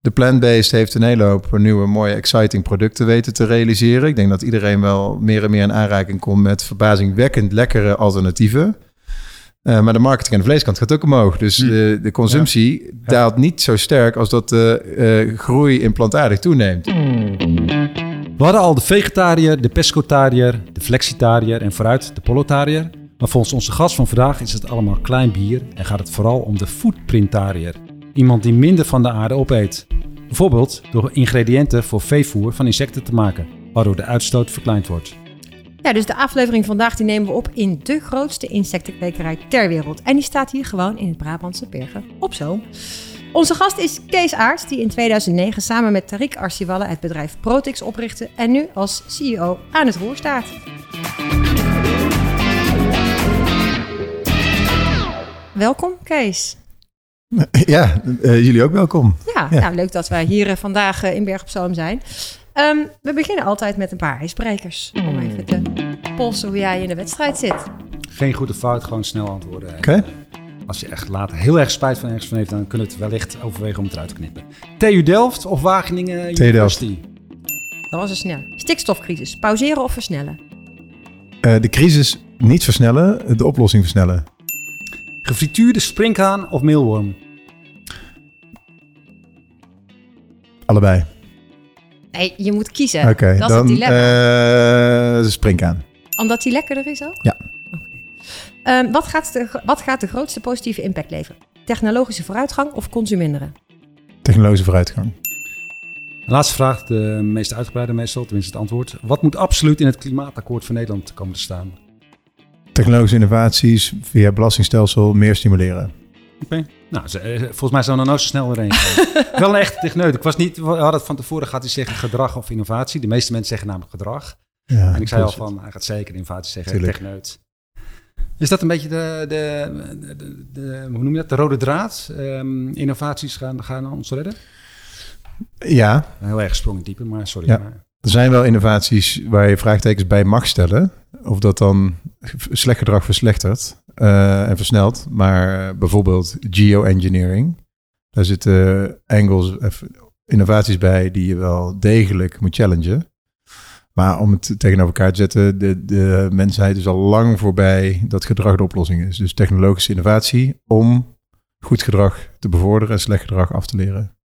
de plant-based heeft een hele hoop nieuwe, mooie, exciting producten weten te realiseren. Ik denk dat iedereen wel meer en meer in aanraking komt met verbazingwekkend lekkere alternatieven. Uh, maar de marketing aan de vleeskant gaat ook omhoog. Dus hm. de, de, consumptie ja. daalt niet zo sterk als dat de uh, groei in plantaardig toeneemt. We hadden al de vegetariër, de pescotariër, de flexitariër en vooruit de polotariër. Maar volgens onze gast van vandaag is het allemaal klein bier en gaat het vooral om de foodprintariër. Iemand die minder van de aarde opeet. Bijvoorbeeld door ingrediënten voor veevoer van insecten te maken, waardoor de uitstoot verkleind wordt. Ja, dus de aflevering vandaag die nemen we op in de grootste insectenkwekerij ter wereld. En die staat hier gewoon in het Brabantse Bergen op Zoom. Onze gast is Kees Aarts, die in 2009 samen met Tariq Arsiwalle het bedrijf Protix oprichtte en nu als CEO aan het roer staat. Welkom, Kees. Ja, uh, jullie ook welkom. Ja, ja. Nou, leuk dat wij hier uh, vandaag uh, in Berg op Zoom zijn. Um, we beginnen altijd met een paar ijsbrekers. Om even te polsen hoe jij in de wedstrijd zit. Geen goede fout, gewoon snel antwoorden. Oké. Okay. Als je echt later heel erg spijt van ergens van heeft, dan kunnen we het wellicht overwegen om het eruit te knippen. TU Delft of Wageningen TU University? Dat was een snel. Stikstofcrisis. Pauzeren of versnellen? de crisis niet versnellen, de oplossing versnellen. Gefrituurde springhaan of meelworm? Allebei. Nee, je moet kiezen. Oké, okay, dat is het dilemma. Uh, springhaan. Omdat die lekkerder is ook? Ja. Okay. Um, wat, gaat de, wat gaat de grootste positieve impact leveren? Technologische vooruitgang of consuminderen? Technologische vooruitgang. Laatste vraag, de meest uitgebreide meestal, tenminste het antwoord. Wat moet absoluut in het klimaatakkoord van Nederland komen te staan? technologische innovaties via belastingstelsel meer stimuleren. Nou, eh, volgens mij zijn we nog nooit zo snel erin. Wel een echte techneut. Ik was niet, we hadden het van tevoren, gaat hij zeggen gedrag of innovatie? De meeste mensen zeggen namelijk gedrag. Ja, en ik zei al van, hij gaat zeker innovatie zeggen, Tuurlijk. techneut. Is dat een beetje de, de, de, de, hoe noem je dat, de rode draad? Um, innovaties gaan, gaan ons redden? Ja. Heel erg sprongen diepe, maar sorry. Ja. Maar... Er zijn wel innovaties waar je vraagtekens bij mag stellen. Of dat dan slecht gedrag verslechtert uh, en versnelt. Maar bijvoorbeeld geoengineering. Daar zitten angles, innovaties bij die je wel degelijk moet challengen. Maar om het tegenover elkaar te zetten, de, de mensheid is al lang voorbij dat gedrag de oplossing is. Dus technologische innovatie om goed gedrag te bevorderen en slecht gedrag af te leren.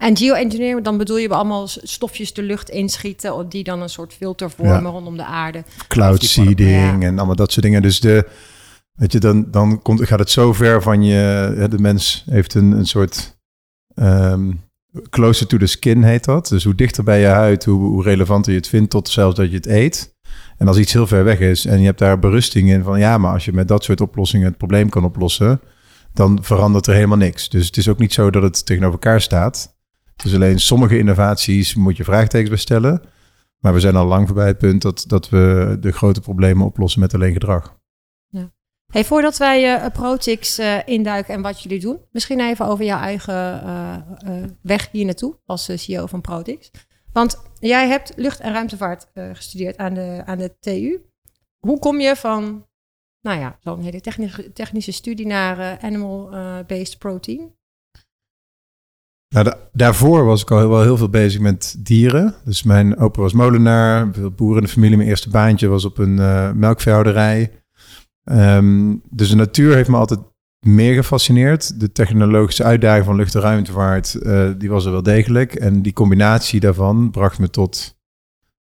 En geoengineering, dan bedoel je allemaal stofjes de lucht inschieten, die dan een soort filter vormen rondom de aarde. Cloud seeding en allemaal dat soort dingen. Dus de, weet je, dan, dan komt, gaat het zo ver van je, de mens heeft een, een soort um, closer to the skin heet dat. Dus hoe dichter bij je huid, hoe, hoe relevanter je het vindt, tot zelfs dat je het eet. En als iets heel ver weg is en je hebt daar berusting in van ja, maar als je met dat soort oplossingen het probleem kan oplossen, dan verandert er helemaal niks. Dus het is ook niet zo dat het tegenover elkaar staat. Dus alleen sommige innovaties moet je vraagtekens bij stellen. Maar we zijn al lang voorbij het punt dat, dat we de grote problemen oplossen met alleen gedrag. Ja. Hey, voordat wij uh, Protix uh, induiken en wat jullie doen, misschien even over jouw eigen uh, weg hier naartoe als CEO van Protix. Want jij hebt lucht- en ruimtevaart gestudeerd aan de, aan de TU. Hoe kom je van, nou ja, zo'n hele technische, technische studie naar animal-based protein? Nou, daarvoor was ik al wel heel veel bezig met dieren. Dus mijn opa was molenaar, veel boeren in de familie. Mijn eerste baantje was op een uh, melkveehouderij. Ehm, dus de natuur heeft me altijd meer gefascineerd. De technologische uitdaging van lucht- en ruimtevaart, uh, die was er wel degelijk. En die combinatie daarvan bracht me tot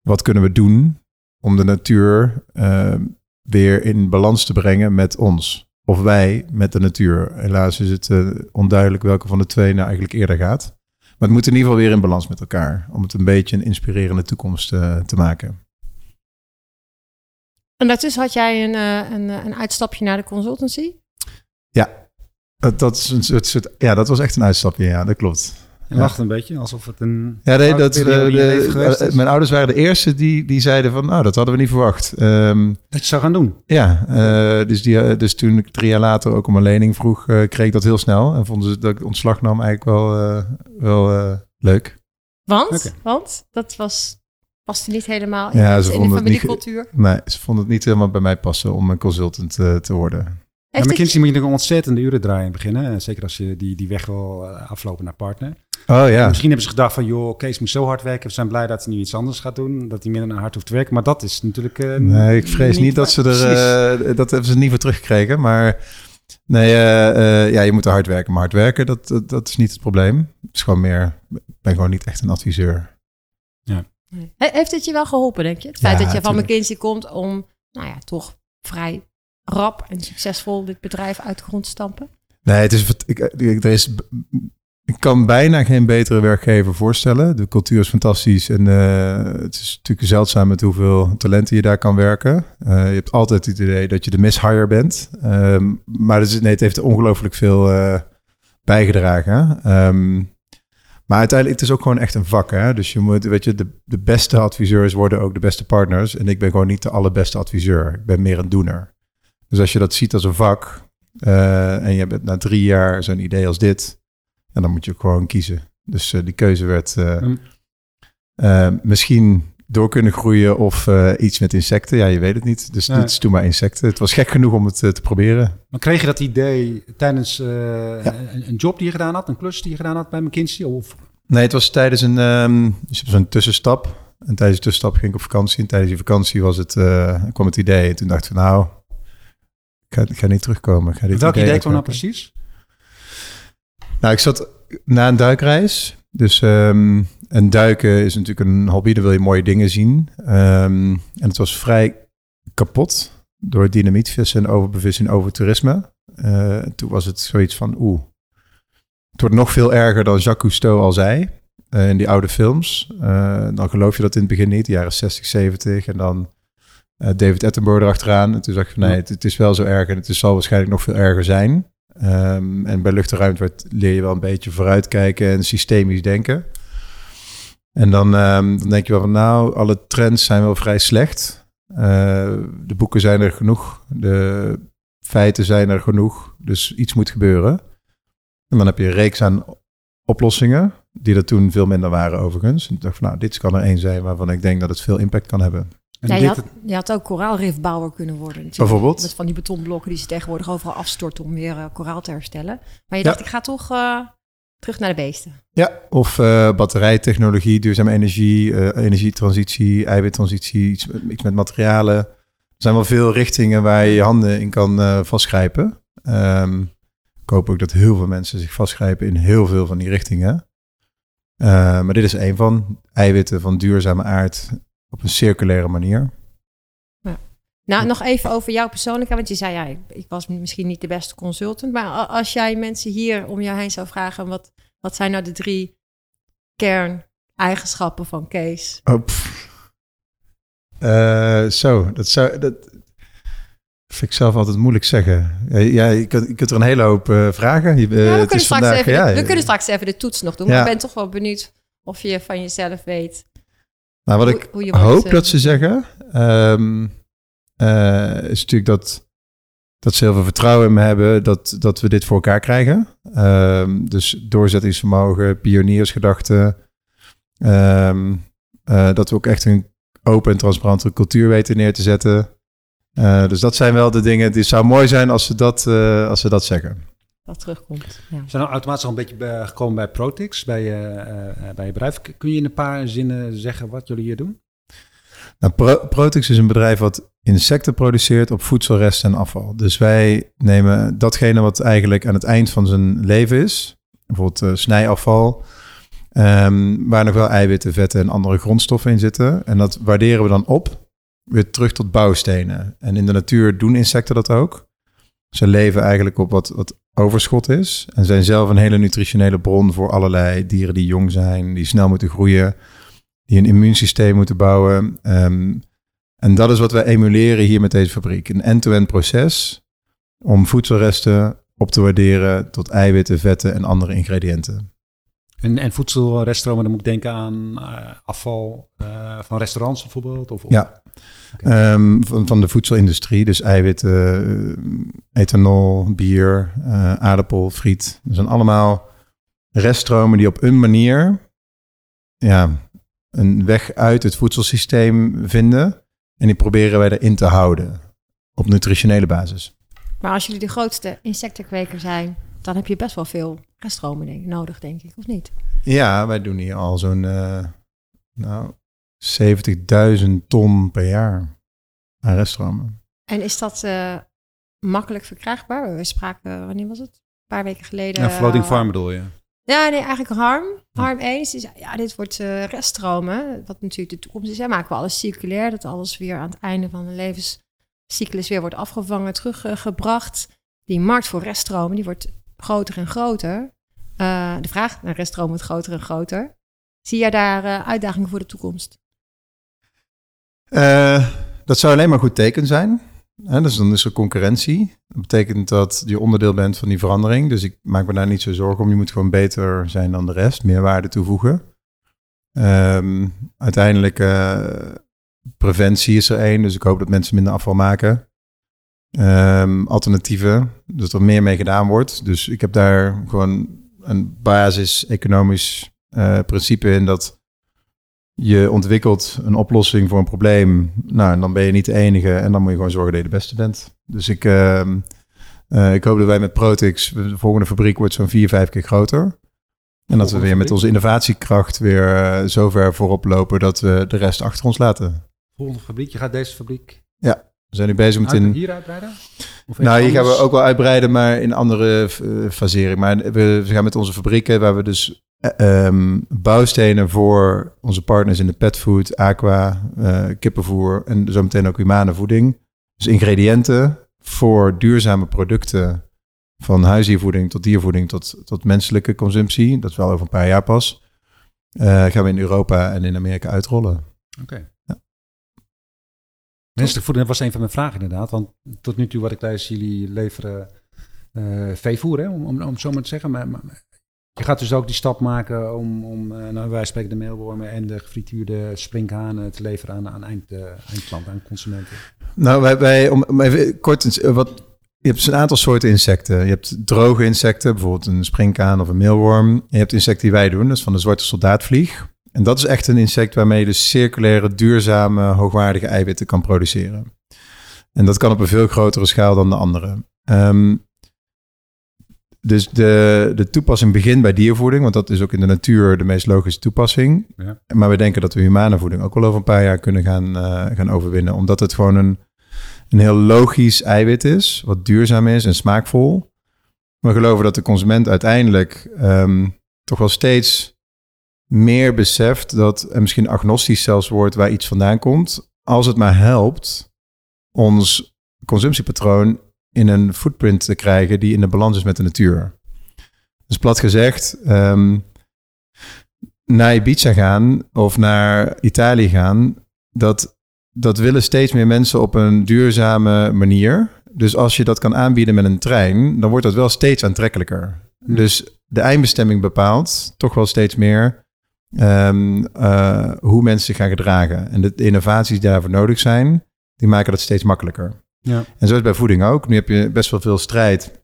wat kunnen we doen om de natuur uh, weer in balans te brengen met ons of wij met de natuur. Helaas is het uh, onduidelijk welke van de twee nou eigenlijk eerder gaat. Maar het moet in ieder geval weer in balans met elkaar. Om het een beetje een inspirerende toekomst uh, te maken. En daartussen had jij een, uh, een, een, uitstapje naar de consultancy? Ja, dat, is een soort, ja, dat was echt een uitstapje. Ja, dat klopt. Je lacht een beetje alsof het een. Ja, nee, dat, de, eh, mijn ouders waren de eerste die, die zeiden van, nou, dat hadden we niet verwacht. Um, dat je zou gaan doen. Ja, uh, dus, die, eh, dus toen ik drie jaar later ook om een lening vroeg, uh, kreeg ik dat heel snel. En vonden ze dat ik ontslag nam eigenlijk wel, uh, wel leuk. Want? Okay. Want? Dat was, paste niet helemaal in, ja, ze in de familiecultuur? Niet, nee, ze vonden het niet helemaal bij mij passen om een consultant te worden. Ja, McKinsey je... moet je natuurlijk ontzettende uren draaien beginnen. Zeker als je die, die weg wil aflopen naar partner. Oh ja. misschien hebben ze gedacht van, joh, Kees moet zo hard werken. We zijn blij dat hij nu iets anders gaat doen. Dat hij minder naar hard hoeft te werken. Maar dat is natuurlijk... Uh, nee, ik vrees niet, dat ze er... Uh, dat hebben ze niet voor teruggekregen. Maar nee, uh, ja, je moet er hard werken. Maar hard werken, dat, dat, dat, is niet het probleem. Het is gewoon meer... Ik ben gewoon niet echt een adviseur. Ja. Heeft het je wel geholpen, denk je? Het feit dat je van McKinsey komt om, nou ja, toch vrij rap en succesvol dit bedrijf uit de grond stampen? Nee, het is, ik, er is ik kan bijna geen betere werkgever voorstellen. De cultuur is fantastisch en uh, het is natuurlijk zeldzaam met hoeveel talenten je daar kan werken. Uh, je hebt altijd het idee dat je de mishire bent. Um, maar het, is, nee, het heeft ongelooflijk veel uh, bijgedragen. Um, maar uiteindelijk, het is ook gewoon echt een vak. Hè? Dus je moet, weet je, de, de beste adviseurs worden ook de beste partners. En ik ben gewoon niet de allerbeste adviseur. Ik ben meer een doener. Dus als je dat ziet als een vak en je hebt na drie jaar zo'n idee als dit en dan moet je gewoon kiezen. Dus uh, die keuze werd uh, misschien door kunnen groeien of iets met insecten. Ja, je weet het niet. Dus dit is toen maar insecten. Het was gek genoeg om het te proberen. Maar kreeg je dat idee tijdens een, een, job die je gedaan had, een klus die je gedaan had bij McKinsey? Of? Nee, het was tijdens een, um, zo'n tussenstap. En tijdens de tussenstap ging ik op vakantie. En tijdens die vakantie was het, kwam het idee. En toen dacht ik van nou, ga, ik ga niet terugkomen. Ga dit Welk idee, idee kwam nou precies? Nou, ik zat na een duikreis. Dus um, en duiken is natuurlijk een hobby, dan wil je mooie dingen zien. Um, en het was vrij kapot door dynamietvissen en overbevissing, overtoerisme. Uh, toen was het zoiets van, oeh, het wordt nog veel erger dan Jacques Cousteau al zei uh, in die oude films. Uh, dan geloof je dat in het begin niet, de jaren 60, 70. En dan David Attenborough erachteraan. En toen zag je van, nee, het, het, is wel zo erg en het zal waarschijnlijk nog veel erger zijn. Um, en bij lucht en ruimte leer je wel een beetje vooruitkijken en systemisch denken. En dan, um, dan denk je wel van nou, alle trends zijn wel vrij slecht. Uh, de boeken zijn er genoeg, de feiten zijn er genoeg, dus iets moet gebeuren. En dan heb je een reeks aan oplossingen, die er toen veel minder waren overigens. En ik dacht van nou, dit kan er één zijn waarvan ik denk dat het veel impact kan hebben. Ja, je, had, je had ook koraalrifbouwer kunnen worden. Natuurlijk. Bijvoorbeeld? Met van die betonblokken die ze tegenwoordig overal afstorten om weer uh, koraal te herstellen. Maar je dacht, ik ga toch uh, terug naar de beesten. Ja, of uh, batterijtechnologie, duurzame energie, energietransitie, eiwittransitie, iets, iets, met materialen. Er zijn wel veel richtingen waar je je handen in kan vastgrijpen. Um, ik hoop ook dat heel veel mensen zich vastgrijpen in heel veel van die richtingen. maar dit is een van. Eiwitten van duurzame aard op een circulaire manier. Ja. Nou, nog even over jou persoonlijk. Want je zei, ja, ik, ik, was misschien niet de beste consultant. Maar als jij mensen hier om jou heen zou vragen... wat, wat zijn nou de drie kerneigenschappen van Kees? Oh, uh, zo, dat zou... Dat, vind ik zelf altijd moeilijk zeggen. Ja, je, kunt, je kunt er een hele hoop uh, vragen. Je, uh, ja, we, kunnen vandaag, even, ja, we kunnen straks even de toets nog doen. Maar ik ben toch wel benieuwd of je van jezelf weet nou, wat ik hoop dat ze zeggen, um, uh, is natuurlijk dat, dat ze heel veel vertrouwen in me hebben dat, dat we dit voor elkaar krijgen. Um, dus doorzettingsvermogen, pioniersgedachte. Um, uh, dat we ook echt een open en transparante cultuur weten neer te zetten. Uh, dus dat zijn wel de dingen. Het zou mooi zijn als ze dat, als ze dat zeggen wat terugkomt. Ja. We zijn al automatisch al een beetje gekomen bij Protix, bij, uh, bij je bedrijf. Kun je in een paar zinnen zeggen wat jullie hier doen? Nou, Pro Protix is een bedrijf wat insecten produceert op voedselresten en afval. Dus wij nemen datgene wat eigenlijk aan het eind van zijn leven is, bijvoorbeeld uh, snijafval, um, waar nog wel eiwitten, vetten en andere grondstoffen in zitten. En dat waarderen we dan op, weer terug tot bouwstenen. En in de natuur doen insecten dat ook. Ze leven eigenlijk op wat, wat overschot is. En zijn zelf een hele nutritionele bron voor allerlei dieren die jong zijn, die snel moeten groeien, die een immuunsysteem moeten bouwen. Ehm, en dat is wat wij emuleren hier met deze fabriek. Een end-to-end proces om voedselresten op te waarderen tot eiwitten, vetten en andere ingrediënten. En, en voedselreststromen, dan moet ik denken aan uh, afval uh, van restaurants bijvoorbeeld? Of, Ja, okay. um, van, van de voedselindustrie. Dus eiwitten, uh, ethanol, bier, aardappel, friet. Dat zijn allemaal reststromen die op een manier ja, een weg uit het voedselsysteem vinden. En die proberen wij erin te houden op nutritionele basis. Maar als jullie de grootste insectenkweker zijn, dan heb je best wel veel reststromen denk, nodig, denk ik, of niet? Ja, wij doen hier al zo'n uh, nou, 70.000 ton per jaar aan reststromen. En is dat uh, makkelijk verkrijgbaar? We spraken, wanneer was het? Een paar weken geleden. Ja, floating farm bedoel je? Ja, nee, eigenlijk harm. Harm 1 is, ja, dit wordt uh, reststromen. Wat natuurlijk de toekomst is. Hè. Maken we alles circulair. Dat alles weer aan het einde van de levenscyclus weer wordt afgevangen, teruggebracht. die markt voor reststromen, die wordt groter en groter. Uh, de vraag naar reststromen wordt groter en groter. Zie jij daar uh, uitdagingen voor de toekomst? dat zou alleen maar goed teken zijn dus dan is er concurrentie. Dat betekent dat je onderdeel bent van die verandering. Dus ik maak me daar niet zo zorgen om. Je moet gewoon beter zijn dan de rest, meer waarde toevoegen. Um, uiteindelijk, preventie is er één. Dus ik hoop dat mensen minder afval maken. Um, alternatieven, dat er meer mee gedaan wordt. Dus ik heb daar gewoon een basis economisch uh, principe in dat je ontwikkelt een oplossing voor een probleem. Nou, en dan ben je niet de enige. En dan moet je gewoon zorgen dat je de beste bent. Dus ik, uh, uh, ik hoop dat wij met Protix, de volgende fabriek wordt zo'n vier, vijf keer groter. En dat we weer met onze innovatiekracht weer uh, zo ver voorop lopen dat we de rest achter ons laten. Volgende fabriek, je gaat deze fabriek... Ja, we zijn nu bezig met... in... Hier uitbreiden? Nou, hier gaan we ook wel uitbreiden, maar in andere uh, fasering. Maar we, we, gaan met onze fabrieken, waar we dus um, bouwstenen voor onze partners in de petfood, aqua, uh, kippenvoer en zometeen ook humane voeding. Dus ingrediënten voor duurzame producten van huisdiervoeding tot diervoeding tot, tot menselijke consumptie. Dat is wel over een paar jaar pas. Gaan we in Europa en in Amerika uitrollen. Oké. Okay. Ja. Menselijke voeding was een van mijn vragen inderdaad. Want tot nu toe wat ik thuis jullie leveren uh, veevoer, hè, om, om, om zo maar te zeggen. Maar, maar je gaat dus ook die stap maken om, om uh, nou, wij spreken de meelwormen en de gefrituurde sprinkhanen te leveren aan, aan eind, uh, eindklanten, aan consumenten. Nou, wij, wij om, even kort, eh, wat, je hebt een aantal soorten insecten. Je hebt droge insecten, bijvoorbeeld een sprinkhaan of een meelworm. je hebt insecten die wij doen, dat is van de zwarte soldaatvlieg. En dat is echt een insect waarmee je dus circulaire, duurzame, hoogwaardige eiwitten kan produceren. En dat kan op een veel grotere schaal dan de andere. Um, dus de, de toepassing begint bij diervoeding, want dat is ook in de natuur de meest logische toepassing. Ja. Maar we denken dat we humane voeding ook wel over een paar jaar kunnen gaan, uh, gaan overwinnen, omdat het gewoon een, een heel logisch eiwit is, wat duurzaam is en smaakvol. We geloven dat de consument uiteindelijk um, toch wel steeds meer beseft dat, en misschien agnostisch zelfs wordt waar iets vandaan komt, als het maar helpt ons consumptiepatroon in een footprint te krijgen die in de balans is met de natuur. Dus plat gezegd, um, naar Ibiza gaan of naar Italië gaan, dat, dat willen steeds meer mensen op een duurzame manier. Dus als je dat kan aanbieden met een trein, dan wordt dat wel steeds aantrekkelijker. Hm. Dus de eindbestemming bepaalt toch wel steeds meer um, uh, hoe mensen zich gaan gedragen. En de innovaties die daarvoor nodig zijn, die maken dat steeds makkelijker. Ja. En zo is bij voeding ook. Nu heb je best wel veel strijd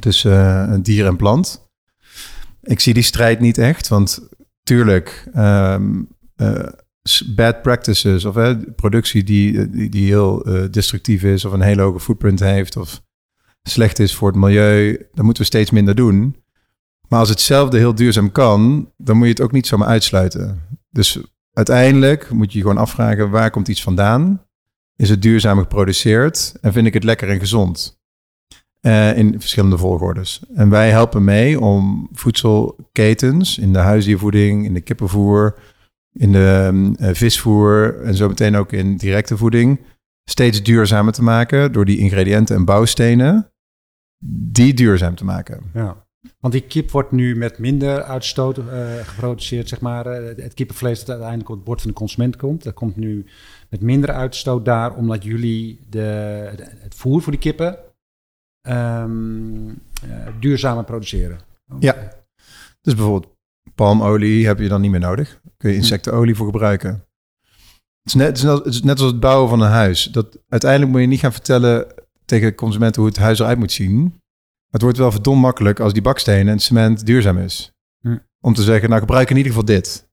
tussen uh, dier en plant. Ik zie die strijd niet echt, want tuurlijk, um, uh, bad practices of uh, productie die, die, die heel destructief is of een hele hoge footprint heeft of slecht is voor het milieu, dan moeten we steeds minder doen. Maar als hetzelfde heel duurzaam kan, dan moet je het ook niet zomaar uitsluiten. Dus uiteindelijk moet je je gewoon afvragen waar komt iets vandaan is het duurzaam geproduceerd en vind ik het lekker en gezond. Uh, in verschillende volgordes. En wij helpen mee om voedselketens in de huisdiervoeding, in de kippenvoer, in de uh, visvoer en zo meteen ook in directe voeding steeds duurzamer te maken door die ingrediënten en bouwstenen die duurzaam te maken. Ja. Want die kip wordt nu met minder uitstoot uh, geproduceerd, zeg maar. het kippenvlees dat uiteindelijk op het bord van de consument komt. Dat komt nu met minder uitstoot daar, omdat jullie de, het voer voor die kippen um, duurzamer produceren. Ja, dus bijvoorbeeld palmolie heb je dan niet meer nodig. Kun je insectenolie voor gebruiken. Het is, net, het is net als het bouwen van een huis. Dat, uiteindelijk moet je niet gaan vertellen tegen consumenten hoe het huis eruit moet zien. Het wordt wel verdomd makkelijk als die bakstenen en cement duurzaam is. Hm. Om te zeggen, nou gebruik in ieder geval dit.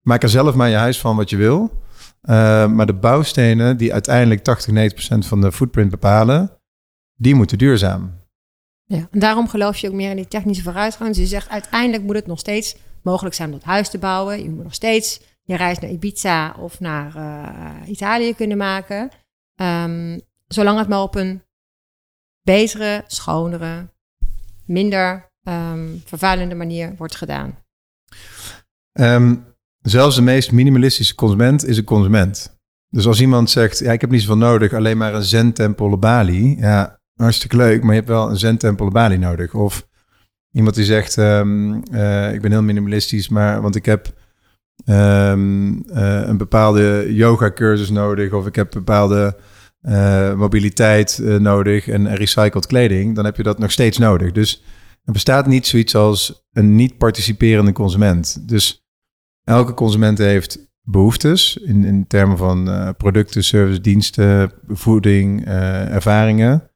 Maak er zelf maar je huis van wat je wil. Uh, maar de bouwstenen die uiteindelijk 80, 90 procent van de footprint bepalen, die moeten duurzaam. Ja, en daarom geloof je ook meer in die technische vooruitgang. Dus je zegt uiteindelijk moet het nog steeds mogelijk zijn om dat huis te bouwen. Je moet nog steeds je reis naar Ibiza of naar uh, Italië kunnen maken. Um, zolang het maar op een betere, schonere, minder um, vervuilende manier wordt gedaan. Um, zelfs de meest minimalistische consument is een consument. Dus als iemand zegt, ja, ik heb niet zoveel nodig, alleen maar een zentempel Bali. Ja, hartstikke leuk, maar je hebt wel een zentempel Bali nodig. Of iemand die zegt, um, uh, ik ben heel minimalistisch, maar want ik heb uh, een bepaalde yoga cursus nodig. Of ik heb bepaalde uh, mobiliteit nodig en recycled kleding. Dan heb je dat nog steeds nodig. Dus er bestaat niet zoiets als een niet participerende consument. Dus elke consument heeft behoeftes in, in termen van uh, producten, service, diensten, voeding, ervaringen.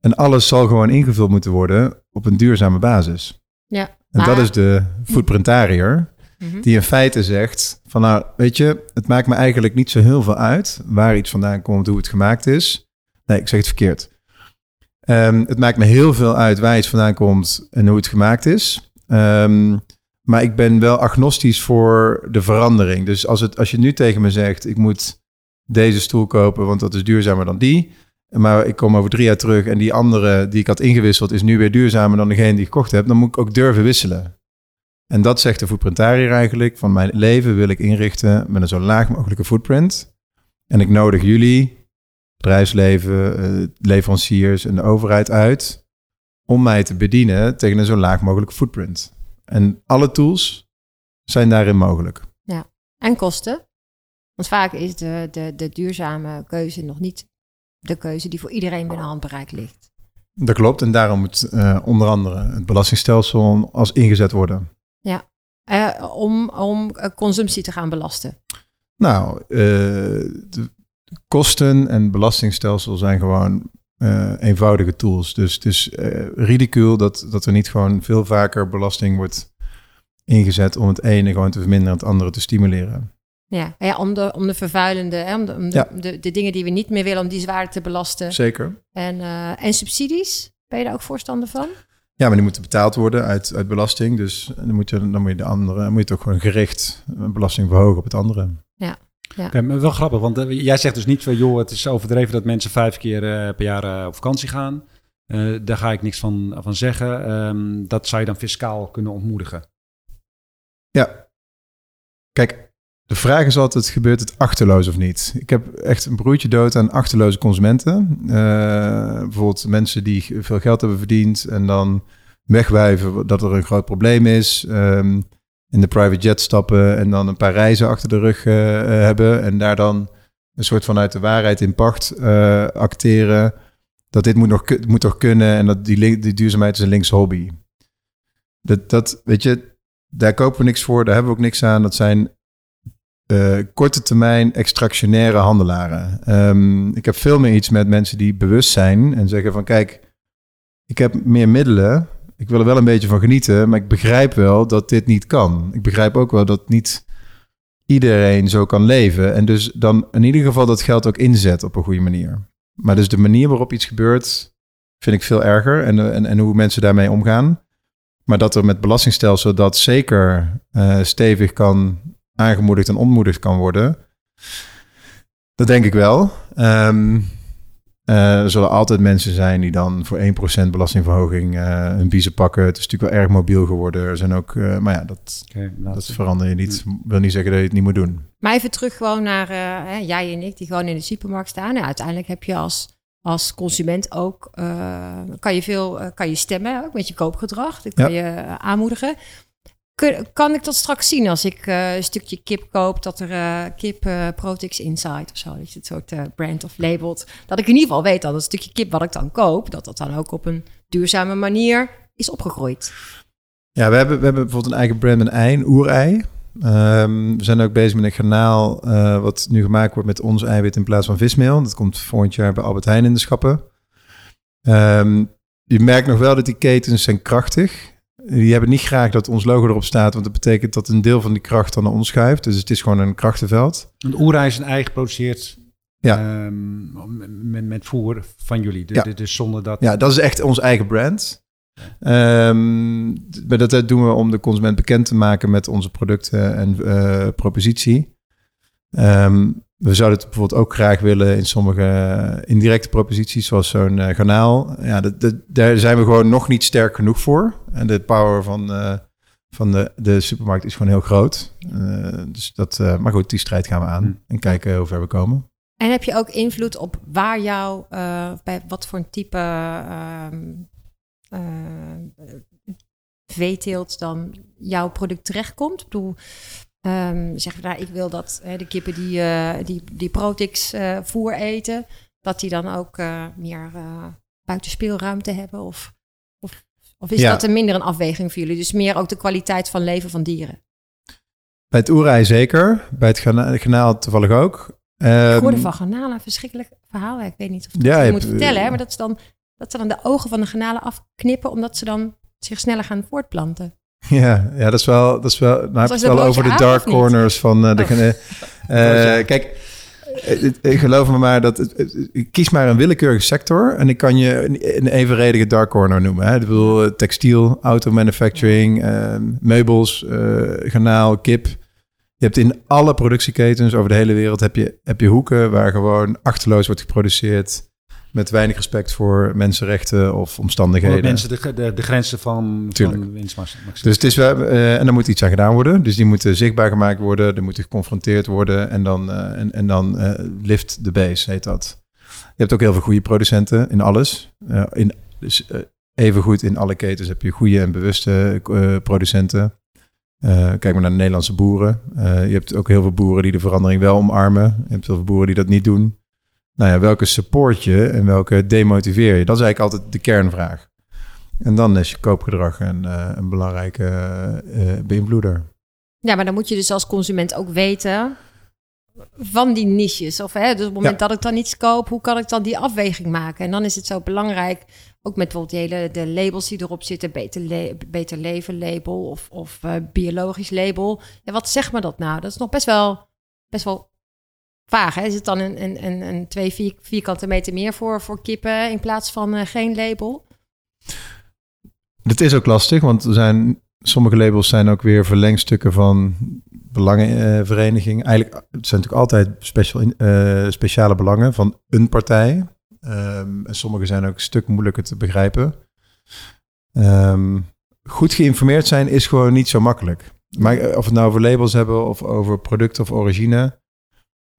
En alles zal gewoon ingevuld moeten worden op een duurzame basis. Ja, en dat is de foodprintariër, mm die in feite zegt van nou, weet je, het maakt me eigenlijk niet zo heel veel uit waar iets vandaan komt, hoe het gemaakt is. Nee, ik zeg het verkeerd. Um, het maakt me heel veel uit waar iets vandaan komt en hoe het gemaakt is. Um, maar ik ben wel agnostisch voor de verandering. Dus als, het, als je nu tegen me zegt, ik moet deze stoel kopen, want dat is duurzamer dan die. Maar ik kom over drie jaar terug en die andere die ik had ingewisseld is nu weer duurzamer dan degene die ik gekocht heb. Dan moet ik ook durven wisselen. En dat zegt de footprintariër eigenlijk. Van mijn leven wil ik inrichten met een zo laag mogelijke footprint. En ik nodig jullie, bedrijfsleven, eh, leveranciers en de overheid uit om mij te bedienen tegen een zo laag mogelijke footprint. En alle tools zijn daarin mogelijk. Ja, en kosten. Want vaak is de, de, de duurzame keuze nog niet de keuze die voor iedereen binnen handbereik ligt. Dat klopt. En daarom moet uh, onder andere het belastingstelsel als ingezet worden. Ja, uh, om, om uh, consumptie te gaan belasten. Nou, de kosten en belastingstelsel zijn gewoon uh, eenvoudige tools. Dus het is uh, ridicuul dat, dat er niet gewoon veel vaker belasting wordt ingezet om het ene gewoon te verminderen en het andere te stimuleren. Ja, ja om, de, om de vervuilende, hè, om, de, om de, ja. de, de, dingen die we niet meer willen, om die zwaarder te belasten. Zeker. En, uh, en subsidies, ben je daar ook voorstander van? Ja, maar die moeten betaald worden uit, uit belasting. Dus dan moet, je, dan moet je de andere, dan moet je toch gewoon gericht belasting verhogen op het andere. Ja. Ja. Okay, maar wel grappig, want uh, jij zegt dus niet van, joh, het is overdreven dat mensen vijf keer uh, per jaar uh, op vakantie gaan. daar ga ik niks van, van zeggen. Um, dat zou je dan fiscaal kunnen ontmoedigen. Ja. Kijk, de vraag is altijd, gebeurt het achterloos of niet? Ik heb echt een broertje dood aan achterloze consumenten. bijvoorbeeld mensen die veel geld hebben verdiend en dan wegwijven dat er een groot probleem is. Um, in de private jet stappen en dan een paar reizen achter de rug uh, hebben. En daar dan een soort vanuit de waarheid in pacht acteren. Dat dit moet, nog, moet toch kunnen en dat die, die duurzaamheid is een links hobby. Dat, dat, weet je, daar kopen we niks voor, daar hebben we ook niks aan. Dat zijn uh, korte termijn extractionaire handelaren. Um, ik heb veel meer iets met mensen die bewust zijn en zeggen van kijk, ik heb meer middelen ik wil er wel een beetje van genieten, maar ik begrijp wel dat dit niet kan. Ik begrijp ook wel dat niet iedereen zo kan leven. En dus dan in ieder geval dat geld ook inzet op een goede manier. Maar dus de manier waarop iets gebeurt, vind ik veel erger. En, en, en hoe mensen daarmee omgaan. Maar dat er met belastingstelsel dat zeker uh, stevig kan aangemoedigd en ontmoedigd kan worden. Dat denk ik wel. Um, uh, er zullen altijd mensen zijn die dan voor 1% belastingverhoging uh, hun biezen pakken. Het is natuurlijk wel erg mobiel geworden. Er zijn ook, uh, maar ja, dat, okay, dat verander je niet. Mm. wil niet zeggen dat je het niet moet doen. Maar even terug gewoon naar hè, jij en ik, die gewoon in de supermarkt staan. En uiteindelijk heb je als, als consument ook, kan je veel, kan je stemmen, ook met je koopgedrag. Dat kan ja. je aanmoedigen kan ik dat straks zien als ik uh, een stukje kip koop, dat er uh, kip uh, Insight of zo, dat je het soort brand of labelt. Dat ik in ieder geval weet dat het stukje kip wat ik dan koop, dat dat dan ook op een duurzame manier is opgegroeid. Ja, we hebben, we hebben bijvoorbeeld een eigen brand, een ei, een oerei. Um, we zijn ook bezig met een kanaal wat nu gemaakt wordt met ons eiwit in plaats van vismeel. Dat komt volgend jaar bij Albert Heijn in de schappen. Um, je merkt nog wel dat die ketens zijn krachtig die hebben niet graag dat ons logo erop staat, want dat betekent dat een deel van die kracht dan naar ons schuift. Dus het is gewoon een krachtenveld. Een oerij is een ei geproduceerd Ja. Um, met, met voer van jullie. Dus, ja. dus zonder dat... Ja, dat is echt ons eigen brand. Um, dat doen we om de consument bekend te maken met onze producten en uh, propositie. Um, we zouden het bijvoorbeeld ook graag willen in sommige indirecte proposities, zoals zo'n uh, kanaal. Ja, dat, daar zijn we gewoon nog niet sterk genoeg voor. En de power van, uh, van de, de supermarkt is gewoon heel groot. Uh, dus dat, maar goed, die strijd gaan we aan hmm. en kijken hoe ver we komen. En heb je ook invloed op waar jou, bij wat voor een type ehm, veeteelt dan jouw product terechtkomt? Ik bedoel, Um, zeggen we, nou, ik wil dat hè, de kippen die, uh, die, die Protix uh, voer eten, dat die dan ook uh, meer buitenspeelruimte hebben? Of, of, of is ja. dat een minder een afweging voor jullie? Dus meer ook de kwaliteit van leven van dieren? Bij het oerij zeker, bij het ganaal toevallig ook. Um, ik hoorde van garnalen een verschrikkelijk verhaal. Ik weet niet of ja, je moet vertellen, hè, maar dat, is dan, dat ze dan de ogen van de garnalen afknippen, omdat ze dan zich sneller gaan voortplanten. Ja, ja, dat is wel. Dat is wel nou, heb het wel over de dark corners van uh, de. Oh. Uh, kijk, ik geloof me maar dat. Kies maar een willekeurige sector. En ik kan je een evenredige dark corner noemen. Hè. Ik bedoel, textiel, auto manufacturing, uh, meubels, garnaal, kip. Je hebt in alle productieketens over de hele wereld heb je, heb je hoeken waar gewoon achterloos wordt geproduceerd met weinig respect voor mensenrechten of omstandigheden. mensen de, de, de, grenzen van, van. Dus het is wel, uh, en dan moet iets aan gedaan worden. Dus die moeten zichtbaar gemaakt worden, er moeten geconfronteerd worden en dan, uh, en, en dan uh, lift the base, heet dat. Je hebt ook heel veel goede producenten in alles. in, dus even goed in alle ketens heb je goede en bewuste producenten. kijk maar naar de Nederlandse boeren. je hebt ook heel veel boeren die de verandering wel omarmen. Je hebt heel veel boeren die dat niet doen nou ja, welke support je en welke demotiveer je? Dat is eigenlijk altijd de kernvraag. En dan is je koopgedrag een, uh, een belangrijke uh, beïnvloeder. Ja, maar dan moet je dus als consument ook weten van die niches. Of hè, dus op het moment dat ik dan iets koop, hoe kan ik dan die afweging maken? En dan is het zo belangrijk, ook met bijvoorbeeld de, hele, de labels die erop zitten, beter, beter leven label of, of uh, biologisch label. Ja, wat zegt me dat nou? Dat is nog best wel, best wel vaag. Is het dan een, een, een, een twee vier, vierkante meter meer voor, voor kippen in plaats van uh, geen label? Dat is ook lastig, want er zijn, sommige labels zijn ook weer verlengstukken van belangenverenigingen. Eigenlijk het zijn natuurlijk altijd special, uh, speciale belangen van een partij. Um, en sommige zijn ook een stuk moeilijker te begrijpen. Um, goed geïnformeerd zijn is gewoon niet zo makkelijk. Maar of het nou over labels hebben of over product of origine.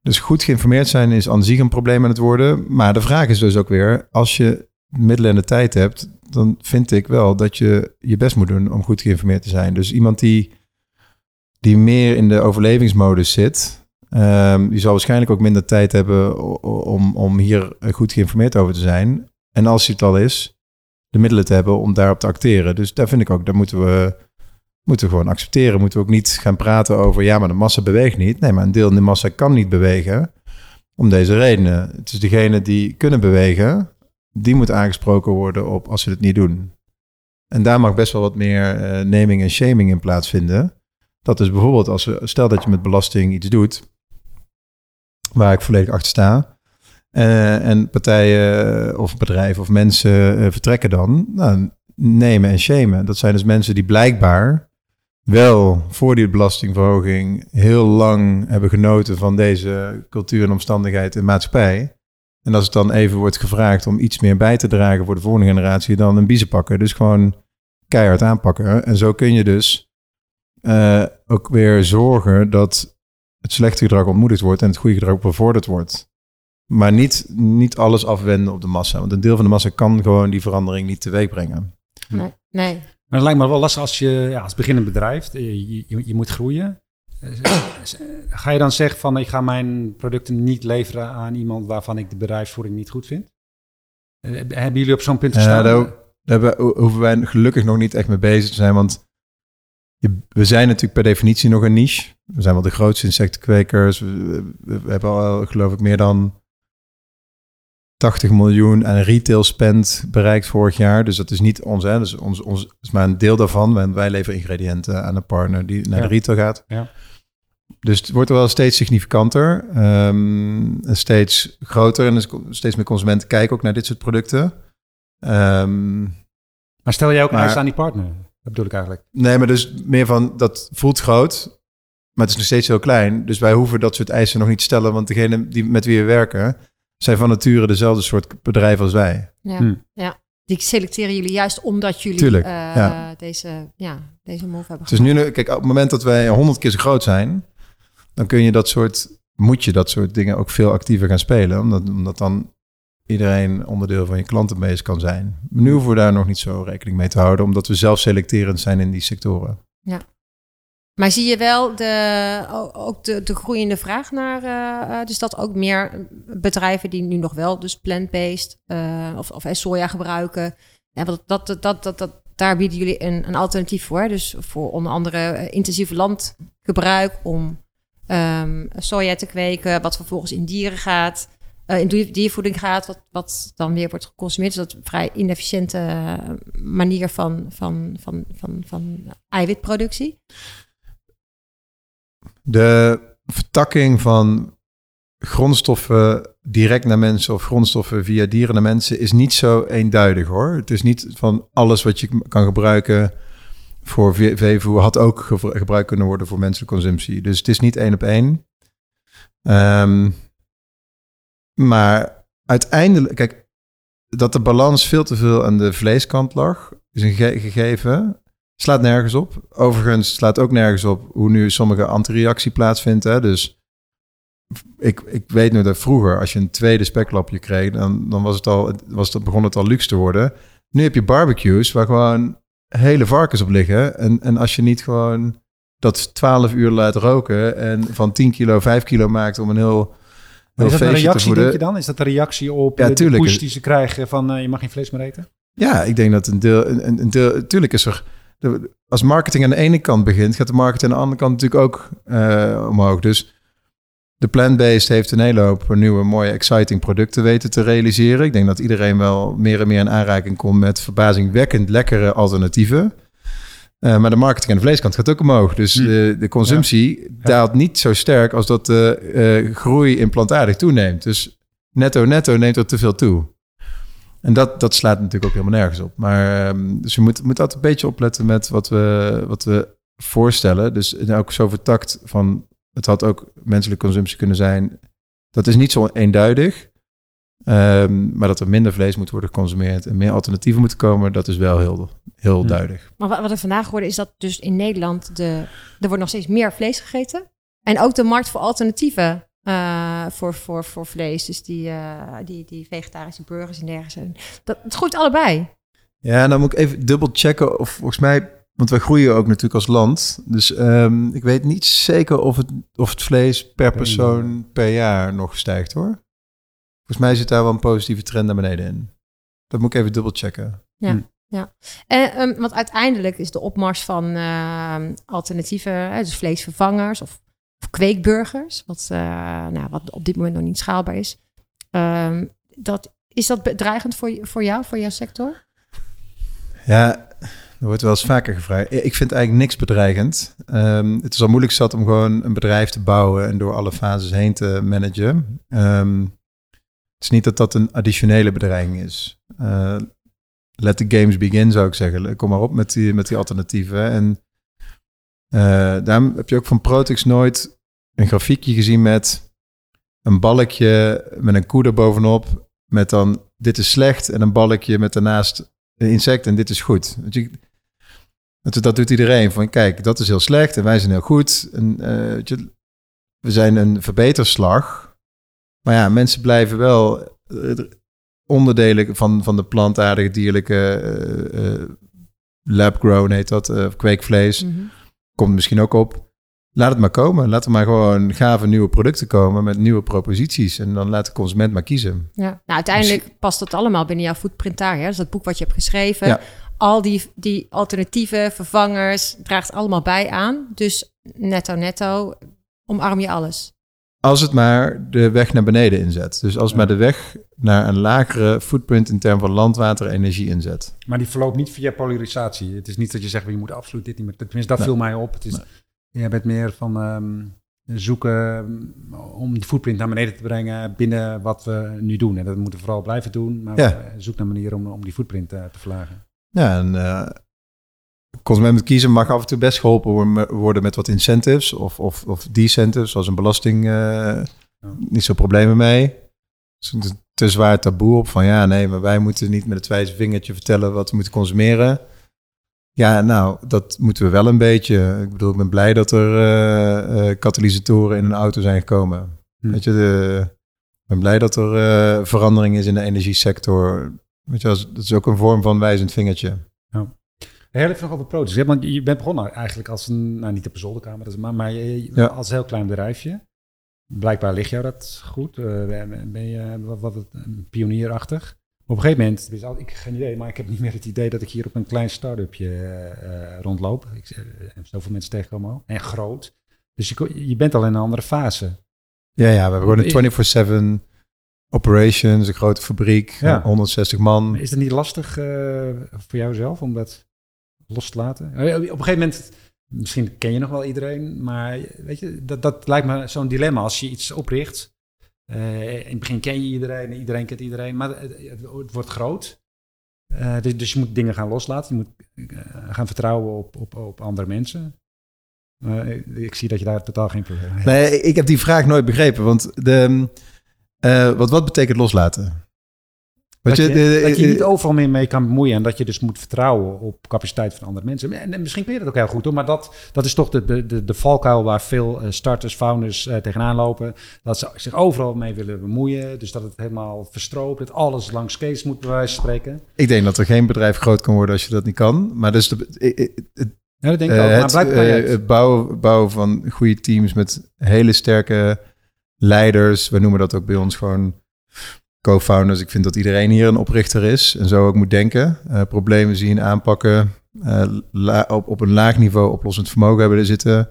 Dus goed geïnformeerd zijn is aan zich een probleem aan het worden. Maar de vraag is dus ook weer, als je middelen en de tijd hebt, dan vind ik wel dat je je best moet doen om goed geïnformeerd te zijn. Dus iemand die, die meer in de overlevingsmodus zit, um, die zal waarschijnlijk ook minder tijd hebben om, om hier goed geïnformeerd over te zijn. En als hij het al is, de middelen te hebben om daarop te acteren. Dus daar vind ik ook, daar moeten we moeten we gewoon accepteren. Moeten we ook niet gaan praten over, ja, maar de massa beweegt niet. Nee, maar een deel in de massa kan niet bewegen om deze redenen. Het is degene die kunnen bewegen, die moet aangesproken worden op als ze het niet doen. En daar mag best wel wat meer uh, naming en shaming in plaatsvinden. Dat is bijvoorbeeld als we, stel dat je met belasting iets doet, waar ik volledig achter sta. Uh, en partijen of bedrijven of mensen vertrekken dan. Nou, nemen en shamen. Dat zijn dus mensen die blijkbaar wel voor die belastingverhoging heel lang hebben genoten van deze cultuur en omstandigheid in maatschappij. En als het dan even wordt gevraagd om iets meer bij te dragen voor de volgende generatie, dan een biezen pakken. Dus gewoon keihard aanpakken. En zo kun je dus uh, ook weer zorgen dat het slechte gedrag ontmoedigd wordt en het goede gedrag bevorderd wordt. Maar niet, niet alles afwenden op de massa. Want een deel van de massa kan gewoon die verandering niet teweeg brengen. Nee, nee. Maar het lijkt me wel lastig als je ja, als beginnend bedrijf, eh, je, je, je moet groeien. Ga je dan zeggen van ik ga mijn producten niet leveren aan iemand waarvan ik de bedrijfsvoering niet goed vind? Eh, hebben jullie op zo'n punt gestaan? Ja, daar, daar hoeven wij gelukkig nog niet echt mee bezig te zijn, want we zijn natuurlijk per definitie nog een niche. We zijn wel de grootste insectenkwekers. We, we, we hebben al geloof ik meer dan 80 miljoen aan retail spend bereikt vorig jaar. Dus dat is niet ons, hè. Dus ons, ons is maar een deel daarvan. Wij leveren ingrediënten aan een partner die naar de retail gaat. Ja. Dus het wordt wel steeds significanter, um, steeds groter en steeds meer consumenten kijken ook naar dit soort producten. Um, maar stel jij ook maar, aan die partner? Dat bedoel ik eigenlijk. Nee, maar dus meer van dat voelt groot, maar het is nog steeds heel klein. Dus wij hoeven dat soort eisen nog niet te stellen, want degene die, met wie we werken zijn van nature dezelfde soort bedrijf als wij. Ja, hm. ja. Die selecteren jullie juist omdat jullie Tuurlijk, uh, Deze, ja, deze move hebben Dus nu, kijk, op het moment dat wij honderd keer zo groot zijn, dan kun je dat soort, moet je dat soort dingen ook veel actiever gaan spelen. Omdat, omdat dan iedereen onderdeel van je klantenbase kan zijn. nu hoeven we daar nog niet zo rekening mee te houden, omdat we zelf selecterend zijn in die sectoren. Ja. Maar zie je wel de, ook de, de groeiende vraag naar, uh, dus dat ook meer bedrijven die nu nog wel dus plant-based uh, of, of soja gebruiken, en dat, dat, dat, dat, dat, daar bieden jullie een, een alternatief voor. Dus voor onder andere intensief landgebruik om um, soja te kweken, wat vervolgens in dieren gaat. In diervoeding gaat, wat, wat dan weer wordt geconsumeerd. Dus dat is een vrij inefficiënte manier van, van, van, van, van eiwitproductie. De vertakking van grondstoffen direct naar mensen of grondstoffen via dieren naar mensen is niet zo eenduidig hoor. Het is niet van alles wat je kan gebruiken voor veevoer had ook gebruikt kunnen worden voor menselijke consumptie. Dus het is niet één op één. Um, maar uiteindelijk, kijk, dat de balans veel te veel aan de vleeskant lag, is een gegeven. Slaat nergens op. Overigens slaat ook nergens op hoe nu sommige antireactie plaatsvindt. Hè? Dus ik, ik weet nu dat vroeger, als je een tweede speklapje kreeg, dan, dan was het al, was het, begon het al luxe te worden. Nu heb je barbecues waar gewoon hele varkens op liggen. En, en als je niet gewoon dat 12 uur laat roken en van 10 kilo 5 kilo maakt om een heel is dat een reactie, denk je dan? Is dat een reactie op ja, de, push die ze krijgen van uh, je mag geen vlees meer eten? Ja, ik denk dat een deel, een, een deel, tuurlijk is er, de, als marketing aan de ene kant begint, gaat de marketing aan de andere kant natuurlijk ook uh, omhoog. Dus de plant-based heeft een hele hoop nieuwe, mooie, exciting producten weten te realiseren. Ik denk dat iedereen wel meer en meer in aanraking komt met verbazingwekkend lekkere alternatieven. Uh, maar de marketing aan de vleeskant gaat ook omhoog. Dus hm. de, de, consumptie daalt niet zo sterk als dat de uh, groei in plantaardig toeneemt. Dus netto netto neemt er te veel toe. En dat, dat slaat natuurlijk ook helemaal nergens op. Maar um, dus je moet, moet altijd een beetje opletten met wat we, wat we voorstellen. Dus ook zo vertakt van het had ook menselijke consumptie kunnen zijn. Dat is niet zo eenduidig. Um, maar dat er minder vlees moet worden geconsumeerd en meer alternatieven moeten komen, dat is wel heel, heel duidelijk. Maar wat er vandaag geworden is dat dus in Nederland de, er wordt nog steeds meer vlees gegeten. En ook de markt voor alternatieven uh, voor, voor, voor vlees. Dus die, uh, die, die vegetarische burgers en dergelijke. Dat, het groeit allebei. Ja, en dan moet ik even dubbel checken of volgens mij want wij groeien ook natuurlijk als land. Dus um, ik weet niet zeker of het, of het vlees per persoon per jaar nog stijgt hoor. Volgens mij zit daar wel een positieve trend naar beneden in. Dat moet ik even dubbel checken. Ja. Hm. Ja, en, um, want uiteindelijk is de opmars van uh, alternatieven, dus vleesvervangers of, of kweekburgers, wat, uh, nou, wat op dit moment nog niet schaalbaar is. Um, dat, is dat bedreigend voor, voor jou, voor jouw sector? Ja, er wordt wel eens vaker gevraagd. Ik vind eigenlijk niks bedreigend. Um, het is al moeilijk zat om gewoon een bedrijf te bouwen en door alle fases heen te managen. Um, het is niet dat dat een additionele bedreiging is. Uh, let the games begin, zou ik zeggen. Kom maar op met die, met die alternatieven. En daarom heb je ook van Protix nooit een grafiekje gezien met een balkje met een koe bovenop. Met dan dit is slecht en een balkje met daarnaast een insect en dit is goed. Je, dat, doet iedereen. Van kijk, dat is heel slecht en wij zijn heel goed. En, uh, je, we zijn een verbeterslag. Maar ja, mensen blijven wel eh, onderdelen van, van de plantaardige, dierlijke uh, lab-grown heet dat, uh, kweekvlees. Mhm. Komt misschien ook op. Laat het maar komen. Laat er maar gewoon gave nieuwe producten komen met nieuwe proposities. En dan laat de consument maar kiezen. Ja, nou, uiteindelijk past dat allemaal binnen jouw footprint daar. Hè? Dus dat boek wat je hebt geschreven. Ja. Al die, die alternatieve vervangers draagt allemaal bij aan. Dus netto netto omarm je alles. Als het maar de weg naar beneden inzet. Dus als het maar de weg naar een lagere footprint in termen van landwater energie inzet. Maar die verloopt niet via polarisatie. Het is niet dat je zegt, je moet absoluut dit niet meer. Tenminste, dat viel mij op. Het is, Jij bent meer van, um, zoeken mm, om die footprint naar beneden te brengen binnen wat we nu doen. En dat moeten we vooral blijven doen, maar ja. zoek naar manieren om, om die footprint te verlagen. Ja, en uh, consument kiezen mag af en toe best geholpen worden met wat incentives of, of, of decentives, zoals een belasting. Uh, Niet zo problemen mee. Dus is een te zwaar taboe op van ja, nee, maar wij moeten niet met het wijze vingertje vertellen wat we moeten consumeren. Ja, nou, dat moeten we wel een beetje. Ik bedoel, ik ben blij dat er uh, katalysatoren in een auto zijn gekomen. Hm. Weet je, de, ik ben blij dat er uh, verandering is in de energiesector. Weet je, dat is ook een vorm van wijzend vingertje. Heel even nog over products. Je bent begonnen eigenlijk als een, nou niet op een zolderkamer, maar, maar je, als een heel klein bedrijfje. Blijkbaar ligt jou dat goed. ben je wat, wat pionierachtig? op een gegeven moment, dus ik geen idee, maar ik heb niet meer het idee dat ik hier op een klein start-upje uh, rondloop. Ik uh, zoveel mensen tegenkomen al. En groot. Dus je, je bent al in een andere fase. Ja, ja, we hebben gewoon een 24-7 operations, een grote fabriek, ja. 160 man. is het niet lastig voor jou zelf om dat los te laten? Op een gegeven moment, misschien ken je nog wel iedereen, maar weet je, dat, dat lijkt me zo'n dilemma als je iets opricht uh, in het begin ken je iedereen, iedereen kent iedereen, maar het, wordt groot. Uh, dus, dus, je moet dingen gaan loslaten, je moet gaan vertrouwen op, op, op andere mensen. ik zie dat je daar totaal geen probleem hebt. Nee, ik heb die vraag nooit begrepen, want de, wat, wat betekent loslaten? Dat je, dat je niet overal meer mee kan bemoeien en dat je dus moet vertrouwen op capaciteit van andere mensen. En, misschien kun je dat ook heel goed hoor, maar dat, dat is toch de, de, de valkuil waar veel eh, starters, founders uh, tegenaan lopen. Dat ze zich overal mee willen bemoeien, dus dat het helemaal verstroopt, dat alles langs case moet bij wijze van spreken. Ik denk dat er geen bedrijf groot kan worden als je dat niet kan, maar dus de, het, ja, dat denk ik ook. Maar het, uh, het bouwen, bouwen van goede teams met hele sterke leiders, we noemen dat ook bij ons gewoon co-founders. Ik vind dat iedereen hier een oprichter is en zo ook moet denken. Uh, problemen zien, aanpakken, uh, op, op een laag niveau oplossend vermogen hebben er zitten.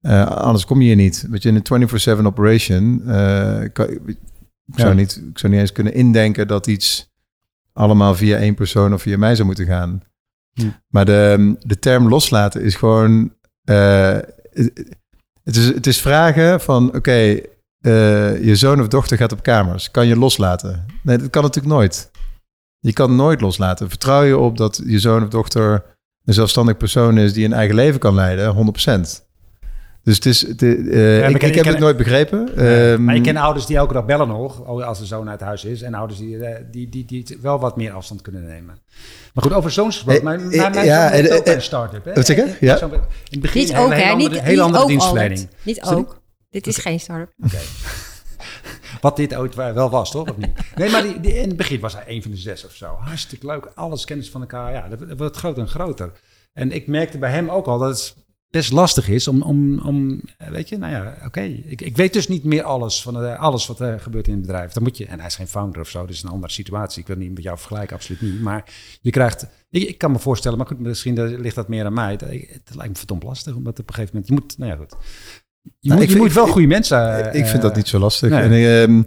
Uh, anders kom je hier niet. Weet je, in een 24-7 operation, kan, ik, zou niet, ik zou niet eens kunnen indenken dat iets allemaal via één persoon of via mij zou moeten gaan. Maar de, de term loslaten is gewoon. het, is, het is vragen van: oké, uh, je zoon of dochter gaat op kamers. Kan je loslaten? Nee, dat kan natuurlijk nooit. Je kan nooit loslaten. Vertrouw je op dat je zoon of dochter een zelfstandig persoon is die een eigen leven kan leiden? 100%. Dus het is, het, uh, ik, ik, heb het nooit begrepen. Ja, um, maar je kent ouders die elke dag bellen nog, als de zoon uit huis is. En ouders die, uh, die, die, die wel wat meer afstand kunnen nemen. Maar goed, over zoons gesproken. Mijn, mijn, mijn ja, zoon ook een start-up. Hè? Wat zeg je? Ja. In het begin niet ook, hè? Niet, hele andere dienstverlening. Niet ook. Dit is geen start-up. Oké. Wat dit ooit wel was, toch? Of niet? Nee, maar die, die, in het begin was hij een van de zes of zo. Hartstikke leuk. Alles kennis van elkaar. Ja, dat, wordt groter en groter. En ik merkte bij hem ook al dat het best lastig is om, om, om weet je, nou ja, oké. Ik, ik weet dus niet meer alles van alles wat er gebeurt in het bedrijf. Dan moet je, en hij is geen founder of zo, dus een andere situatie. Ik wil niet met jou vergelijken, absoluut niet. Maar je krijgt, ik, ik kan me voorstellen, maar goed, misschien ligt dat meer aan mij. Het, het lijkt me verdomd lastig, omdat op een gegeven moment, je moet, nou ja, goed. Je, nou, moet, je moet wel goede mensen... ik vind dat eh, niet zo lastig. En, ehm,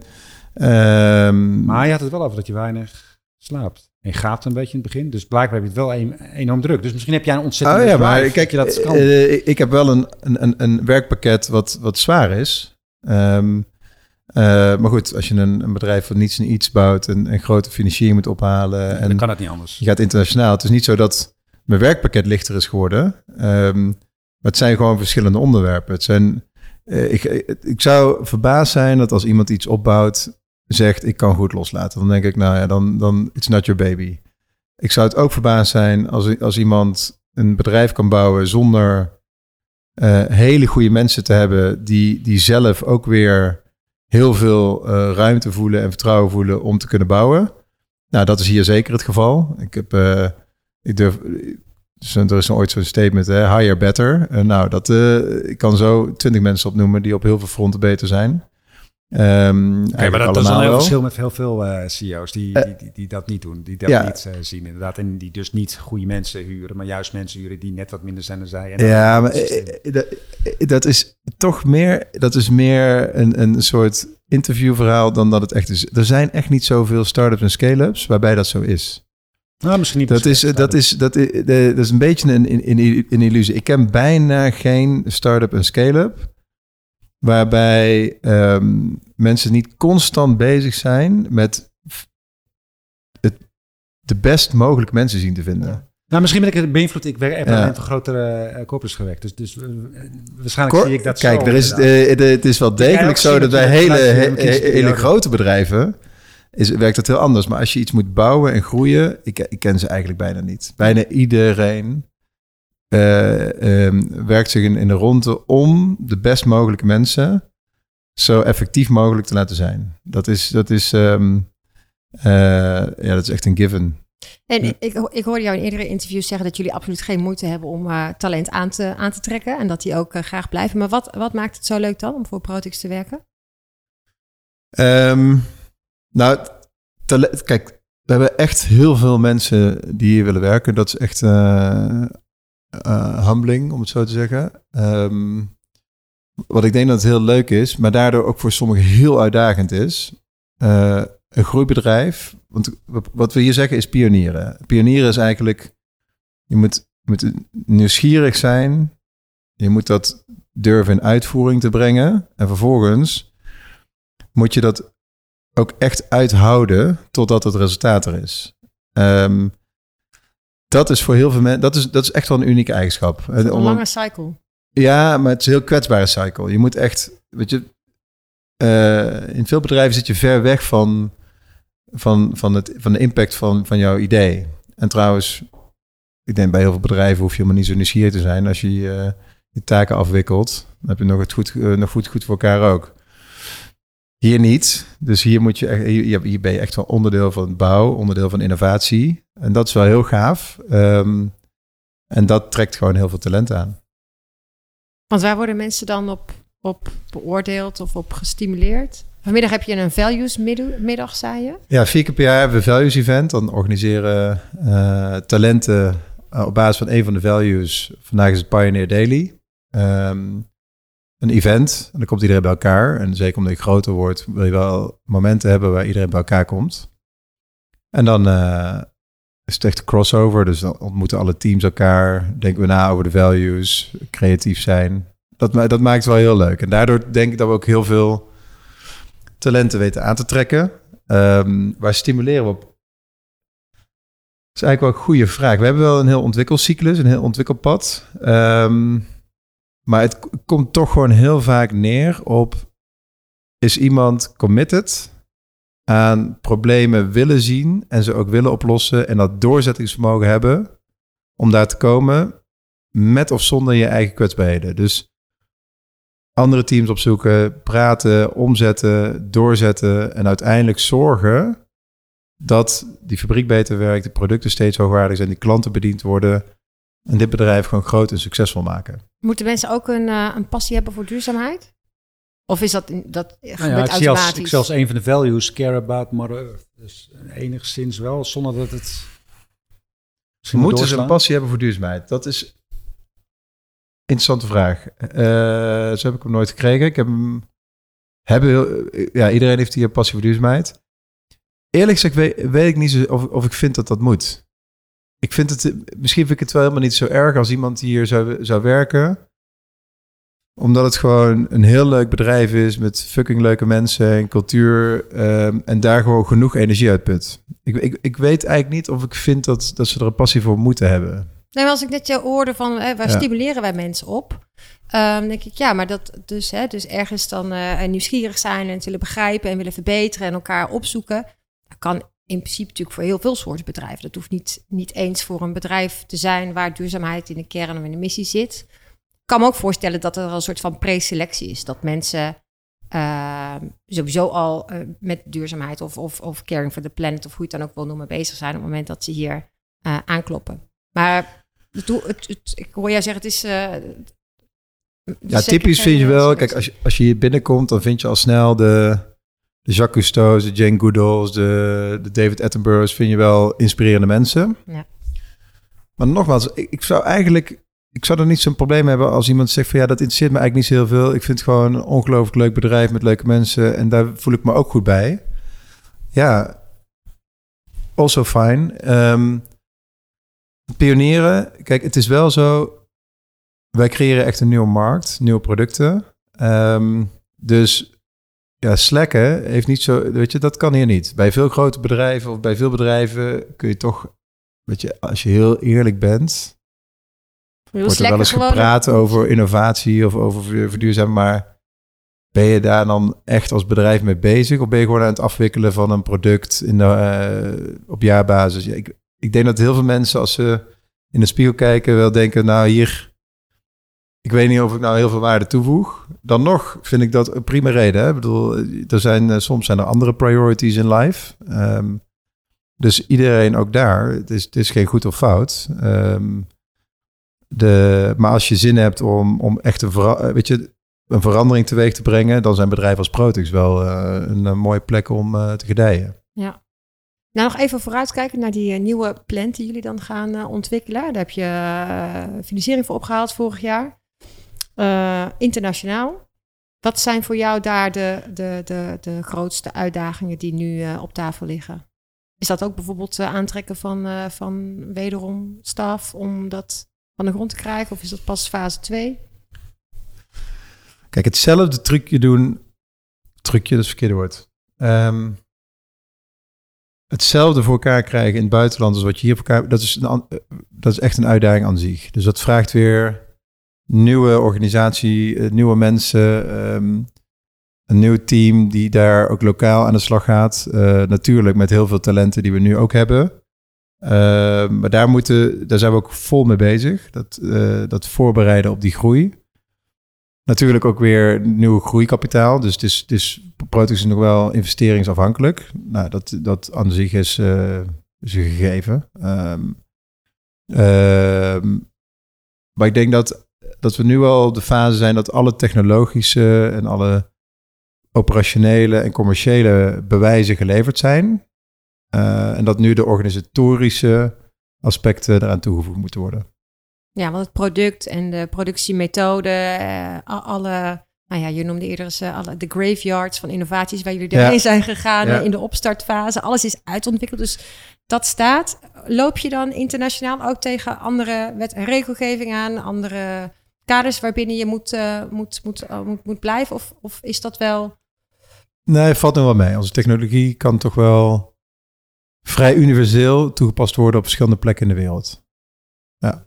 ehm, maar je had het wel over dat je weinig slaapt. En je gaat een beetje in het begin. Dus blijkbaar heb je het wel een, enorm druk. Dus misschien heb jij een ontzettend... Oh ja, maar kijk, je dat kan. Uh, ik heb wel een, een, een werkpakket wat, wat zwaar is. Um, uh, maar goed, als je een, een bedrijf van niets en iets bouwt... en een grote financiering moet ophalen... en dan kan het niet anders. Je gaat internationaal. Het is niet zo dat mijn werkpakket lichter is geworden. Um, maar het zijn gewoon verschillende onderwerpen. Het zijn ik, ik zou verbaasd zijn dat als iemand iets opbouwt, zegt ik kan goed loslaten. Dan denk ik, nou ja, dan, dan it's not your baby. Ik zou het ook verbaasd zijn als, als iemand een bedrijf kan bouwen zonder uh, hele goede mensen te hebben die, die zelf ook weer heel veel ruimte voelen en vertrouwen voelen om te kunnen bouwen. Nou, dat is hier zeker het geval. Ik heb, ik durf, dus er is ooit zo'n statement, hè, higher, better. Uh, nou, dat, uh, ik kan zo twintig mensen opnoemen die op heel veel fronten beter zijn. Um, okay, maar dat, is een heel verschil met heel veel uh, CEO's die, die, die, die, dat niet doen. Die dat ja. niet zien inderdaad. En die dus niet goede mensen huren, maar juist mensen huren die net wat minder zijn dan zij. En ja, maar dat, dat is toch meer, dat is meer een, een soort interviewverhaal dan dat het echt is. Er zijn echt niet zoveel startups en scale-ups waarbij dat zo is. Nou, misschien niet. Dat is, dat, is, dat, is, dat is een beetje een, een, een illusie. Ik ken bijna geen start-up en scale-up waarbij ehm, mensen niet constant bezig zijn met het, de best mogelijke mensen zien te vinden. Nou, misschien ben ik het beïnvloed. Ik werk een grotere uh, corpus gewerkt. Dus, dus uh, waarschijnlijk zie ik dat Kijk, er is, uh, het is wel degelijk zo dat bij hele, hele grote bedrijven is, werkt het heel anders. Maar als je iets moet bouwen en groeien, ik, ik ken ze eigenlijk bijna niet. Bijna iedereen um, werkt zich in, in de ronde om de best mogelijke mensen zo effectief mogelijk te laten zijn. Dat is, dat is, um, ja, dat is echt een given. En ik, ik hoorde jou in eerdere interviews zeggen dat jullie absoluut geen moeite hebben om uh, talent aan te, aan te trekken en dat die ook uh, graag blijven. Maar wat, wat maakt het zo leuk dan om voor Protix te werken? Um, nou, kijk, we hebben echt heel veel mensen die hier willen werken. Dat is echt uh, humbling, om het zo te zeggen. Um, wat ik denk dat het heel leuk is, maar daardoor ook voor sommigen heel uitdagend is. een groeibedrijf want wat we hier zeggen is pionieren. Pionieren is eigenlijk, je moet, je moet nieuwsgierig zijn. Je moet dat durven in uitvoering te brengen. En vervolgens moet je dat ook echt uithouden totdat het resultaat er is. Um, dat is voor heel veel mensen, dat is, dat is echt wel een unieke eigenschap. Een lange cycle. Ja, maar het is een heel kwetsbare cycle. Je moet echt, weet je, uh, in veel bedrijven zit je ver weg van van, van, het, van de impact van, van jouw idee. En trouwens, ik denk bij heel veel bedrijven hoef je helemaal niet zo nieuwsgierig te zijn. Als je uh, je taken afwikkelt, dan heb je nog het goed, uh, nog goed, goed voor elkaar ook. Hier niet. Dus hier, moet je echt, hier, hier ben je echt wel onderdeel van bouw, onderdeel van innovatie. En dat is wel heel gaaf. Um, en dat trekt gewoon heel veel talent aan. Want waar worden mensen dan op, op beoordeeld of op gestimuleerd? Vanmiddag heb je een values middag, zei je? Ja, vier keer per jaar hebben we een values event. Dan organiseren uh, talenten uh, op basis van een van de values. Vandaag is het Pioneer Daily. Um, een event. En dan komt iedereen bij elkaar. En zeker omdat je groter wordt, wil je wel momenten hebben waar iedereen bij elkaar komt. En dan uh, is het echt crossover. Dus dan ontmoeten alle teams elkaar. Denken we na over de values. Creatief zijn. Dat, dat maakt het wel heel leuk. En daardoor denk ik dat we ook heel veel talenten weten aan te trekken. Um, waar stimuleren we op? Is eigenlijk wel een goede vraag. We hebben wel een heel ontwikkelcyclus, een heel ontwikkelpad. Um, maar het komt toch gewoon heel vaak neer op... is iemand committed aan problemen willen zien... en ze ook willen oplossen en dat doorzettingsvermogen hebben... om daar te komen met of zonder je eigen kwetsbaarheden. Dus andere teams opzoeken, praten, omzetten, doorzetten en uiteindelijk zorgen dat die fabriek beter werkt, de producten steeds hoogwaardig zijn, die klanten bediend worden en dit bedrijf gewoon groot en succesvol maken. Moeten mensen ook een, uh, een passie hebben voor duurzaamheid? Of is dat, dat nou ja, ik zie als, ik zie als een van de values care about Mother Earth. Dus enigszins wel, zonder dat het... Moeten ze een passie hebben voor duurzaamheid? Dat is Interessante vraag. Uh, zo heb ik hem nooit gekregen. Ik heb hem. Hebben, ja, iedereen heeft hier passie voor duurzaamheid. Eerlijk gezegd weet, weet ik niet zo of, of ik vind dat dat moet. Ik vind het, misschien vind ik het wel helemaal niet zo erg als iemand hier zou, zou werken. Omdat het gewoon een heel leuk bedrijf is met fucking leuke mensen en cultuur. Um, en daar gewoon genoeg energie uit put. Ik, ik, ik weet eigenlijk niet of ik vind dat, dat ze er een passie voor moeten hebben. Nee, maar als ik net jou hoorde van hè, waar stimuleren wij mensen op? Um, denk ik, ja, maar dat dus, hè, dus ergens dan uh, nieuwsgierig zijn en willen begrijpen en willen verbeteren en elkaar opzoeken. Dat kan in principe natuurlijk voor heel veel soorten bedrijven. Dat hoeft niet, niet eens voor een bedrijf te zijn waar duurzaamheid in de kern of in de missie zit. Ik kan me ook voorstellen dat er een soort van preselectie is. Dat mensen uh, sowieso al uh, met duurzaamheid of, of, of caring for the planet of hoe je het dan ook wil noemen bezig zijn op het moment dat ze hier uh, aankloppen. Maar het, het, het, ik hoor jij zeggen, het is... Uh, ja, typisch vind je wel. Kijk, als je, als je hier binnenkomt, dan vind je al snel de, de Jacques Cousteau's, de Jane Goodalls, de, de David Attenborough's, vind je wel inspirerende mensen. Ja. Maar nogmaals, ik, ik zou eigenlijk ik zou er niet zo'n probleem hebben als iemand zegt van ja, dat interesseert me eigenlijk niet zo heel veel. Ik vind het gewoon een ongelooflijk leuk bedrijf met leuke mensen en daar voel ik me ook goed bij. Ja, also fine. Um, pionieren, kijk, het is wel zo. Wij creëren echt een nieuwe markt, nieuwe producten. Ehm, dus ja, slacken heeft niet zo, weet je, dat kan hier niet. Bij veel grote bedrijven of bij veel bedrijven kun je toch, weet je, als je heel eerlijk bent, wordt er wel eens gepraat over innovatie of over verduurzamen, maar ben je daar dan echt als bedrijf mee bezig? Of ben je gewoon aan het afwikkelen van een product in de, uh, op jaarbasis? Ja, ik, ik denk dat heel veel mensen als ze in de spiegel kijken wel denken, nou hier, ik weet niet of ik nou heel veel waarde toevoeg. Dan nog vind ik dat een prima reden. Hè? Ik bedoel, er zijn, eh, soms zijn er andere priorities in life. Ehm, dus iedereen ook daar, het is, het is geen goed of fout. Um, de, maar als je zin hebt om, om echt een, eh, weet je, een verandering teweeg te brengen, dan zijn bedrijven als Protix wel uh, een, mooie plek om te gedijen. Ja. Nou, nog even vooruitkijken naar die nieuwe plan die jullie dan gaan ontwikkelen. Daar heb je financiering voor opgehaald vorig jaar. Internationaal. Wat zijn voor jou daar de, de, de, de grootste uitdagingen die nu op tafel liggen? Is dat ook bijvoorbeeld aantrekken van, van wederom staf om dat van de grond te krijgen? Of is dat pas fase 2? Kijk, hetzelfde trucje doen. Trucje, dat is verkeerde woord. Um, hetzelfde voor elkaar krijgen in het buitenland als wat je hier voor elkaar... Dat is, een, dat is echt een uitdaging aan zich. Dus dat vraagt weer nieuwe organisatie, eh, nieuwe mensen... Um, een nieuw team die daar ook lokaal aan de slag gaat. Uh, natuurlijk met heel veel talenten die we nu ook hebben. Uh, maar daar, moeten, daar zijn we ook vol mee bezig. Dat, uh, dat voorbereiden op die groei. Natuurlijk ook weer nieuw groeikapitaal. Dus het is, is nog wel investeringsafhankelijk. Nou, dat, dat aan zich is, is een gegeven. Um, maar ik denk dat, dat we nu al op de fase zijn dat alle technologische en alle operationele en commerciële bewijzen geleverd zijn. Uh, en dat nu de organisatorische aspecten eraan toegevoegd moeten worden. Ja, want het product en de productiemethode, uh, alle, nou ja, je noemde eerder uh, alle, de graveyards van innovaties waar jullie doorheen zijn gegaan in de opstartfase. Alles is uitontwikkeld, dus dat staat. Loop je dan internationaal ook tegen andere wet- en regelgeving aan, andere kaders waarbinnen je moet, moet, moet, moet, moet blijven? Of, of is dat wel... Nee, valt nu wel mee. Onze technologie kan toch wel vrij universeel toegepast worden op verschillende plekken in de wereld. Ja.